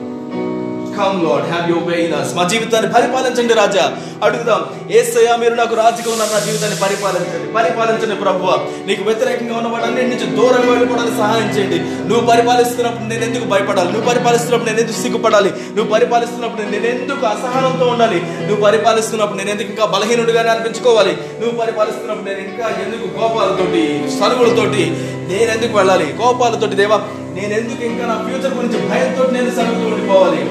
Come Lord have you way in us. మా జీవితాన్ని పరిపాలించండి రాజా. అడుగుదాం ఏసయ్యా మీరు నాకు రాజుగా ఉన్నారు నా జీవితాన్ని పరిపాలించండి. పరిపాలించండి ప్రభువ నీకు వ్యతిరేకంగా ఉన్న వాటన్నిటి నుంచి దూరంగా వెళ్ళిపోవడానికి సహాయం చేయండి. నువ్వు పరిపాలిస్తున్నప్పుడు నేను ఎందుకు భయపడాలి? నువ్వు పరిపాలిస్తున్నప్పుడు నేను ఎందుకు సిగ్గుపడాలి? నువ్వు పరిపాలిస్తున్నప్పుడు నేను ఎందుకు అసహనంతో ఉండాలి? నువ్వు పరిపాలిస్తున్నప్పుడు నేను ఎందుకు ఇంకా బలహీనుడిగానే అనిపించుకోవాలి? నువ్వు పరిపాలిస్తున్నప్పుడు నేను ఇంకా ఎందుకు కోపాలతోటి సరుగులతోటి నేను ఎందుకు వెళ్ళాలి? కోపాలతోటి దేవా నేను ఎందుకు ఇంకా నా ఫ్యూచర్ గురించి భయంతో నేను సరుగుతూ ఉండిపోవాలి?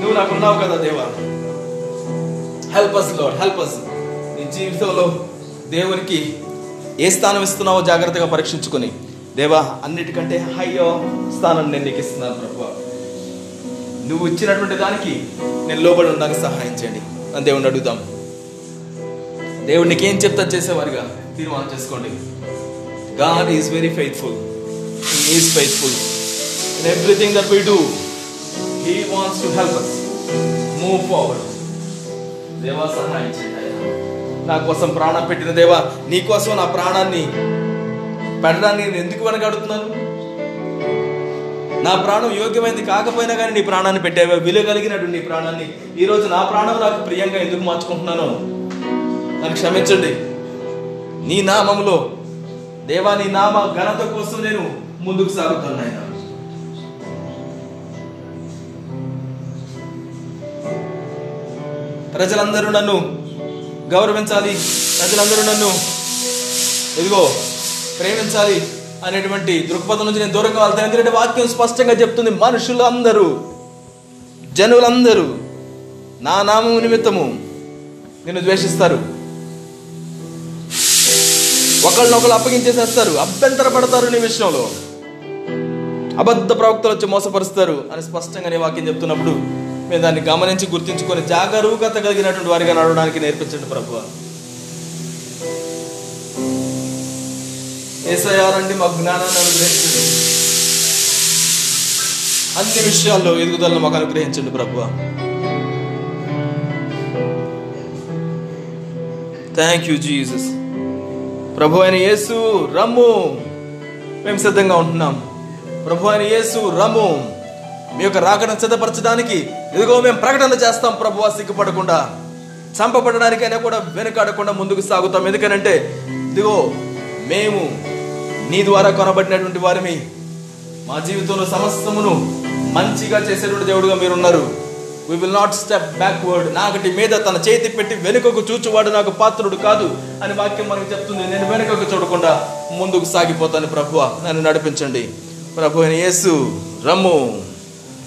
నువ్వు నాకు ఉన్నావు కదా దేవా. Help us Lord help us నీ జీవితంలో దేవునికి ఏ స్థానం ఇస్తున్నావో జాగ్రత్తగా పరీక్షించుకొని దేవా అన్నిటికంటే హయ్యో స్థానం నేను నీకు ఇస్తున్నాను ప్రభు. నువ్వు ఇచ్చినటువంటి దానికి నేను లోబడి ఉండడానికి సహాయం చేయండి. అని దేవుణ్ణి అడుగుదాం. దేవుడు నీకేం చెప్తా చేసేవారుగా? తీర్మానం చేసుకోండి. God is very faithful is faithful in everything that we do he wants to help us move forward దేవా సహాయం చేయండి నా కోసం ప్రాణం పెట్టిన దేవా నీ కోసం నా ప్రాణాన్ని పెట్టడానికి నేను ఎందుకు వెనకాడుతున్నాను? నా ప్రాణం యోగ్యమైంది కాకపోయినా కానీ నీ ప్రాణాన్ని పెట్టావా? విలువ కలిగినట్టు నీ ప్రాణాన్ని ఈరోజు నా ప్రాణం నాకు ప్రియంగా ఎందుకు మార్చుకుంటున్నాను నన్ను క్షమించండి. నీ నామములో దేవా నీ నామ ఘనత కోసం నేను ముందుకు సాగుతాను ప్రజలందరూ నన్ను గౌరవించాలి ప్రజలందరూ నన్ను ఇదిగో ప్రేమించాలి అనేటువంటి దృక్పథం నుంచి నేను దూరం కావాలి ఎందుకంటే వాక్యం స్పష్టంగా చెప్తుంది మనుషులు అందరూ జనులందరూ నా నామము నిమిత్తము నిన్ను ద్వేషిస్తారు. ఒకళ్ళనొకళ్ళు అప్పగించేసేస్తారు అభ్యంతర పడతారు నీ విషయంలో. అబద్ధ ప్రవక్తలు వచ్చి మోసపరుస్తారు అని స్పష్టంగా నీ వాక్యం చెప్తున్నప్పుడు మేము దాన్ని గమనించి గుర్తించుకొని జాగరూకత కలిగినటువంటి వారిగా నడవడానికి నేర్పించండి ప్రభు. ఏసయారండి మా జ్ఞానాన్ని అనుగ్రహించండి. అన్ని విషయాల్లో ఎదుగుదలను మాకు అనుగ్రహించండి ప్రభు. థ్యాంక్ యూ జీసస్ ప్రభు అయిన యేసు రమ్ము. మేము సిద్ధంగా ఉంటున్నాం. ప్రభు అయిన యేసు రమ్ము. మీ యొక్క రాకడను సిద్ధపరచడానికి ఇదిగో మేము ప్రకటన చేస్తాం ప్రభు సిగ్గుపడకుండా. చంపబడడానికైనా కూడా వెనుకాడకుండా ముందుకు సాగుతాం. ఎందుకనంటే ఇదిగో మేము నీ ద్వారా కొనబడినటువంటి వారిమి మా జీవితంలో సమస్తమును మంచిగా చేసేటువంటి దేవుడుగా మీరున్నారు. We will not step backward నాకటి మీద తన చేతి పెట్టి వెనుకకు చూచువాడు నాకు పాత్రుడు కాదు అని వాక్యం మనకు చెప్తుంది. నేను వెనుకకు చూడకుండా ముందుకు సాగిపోతాను ప్రభువ నన్ను నడిపించండి. ప్రభు అయిన యేసు రమ్ము.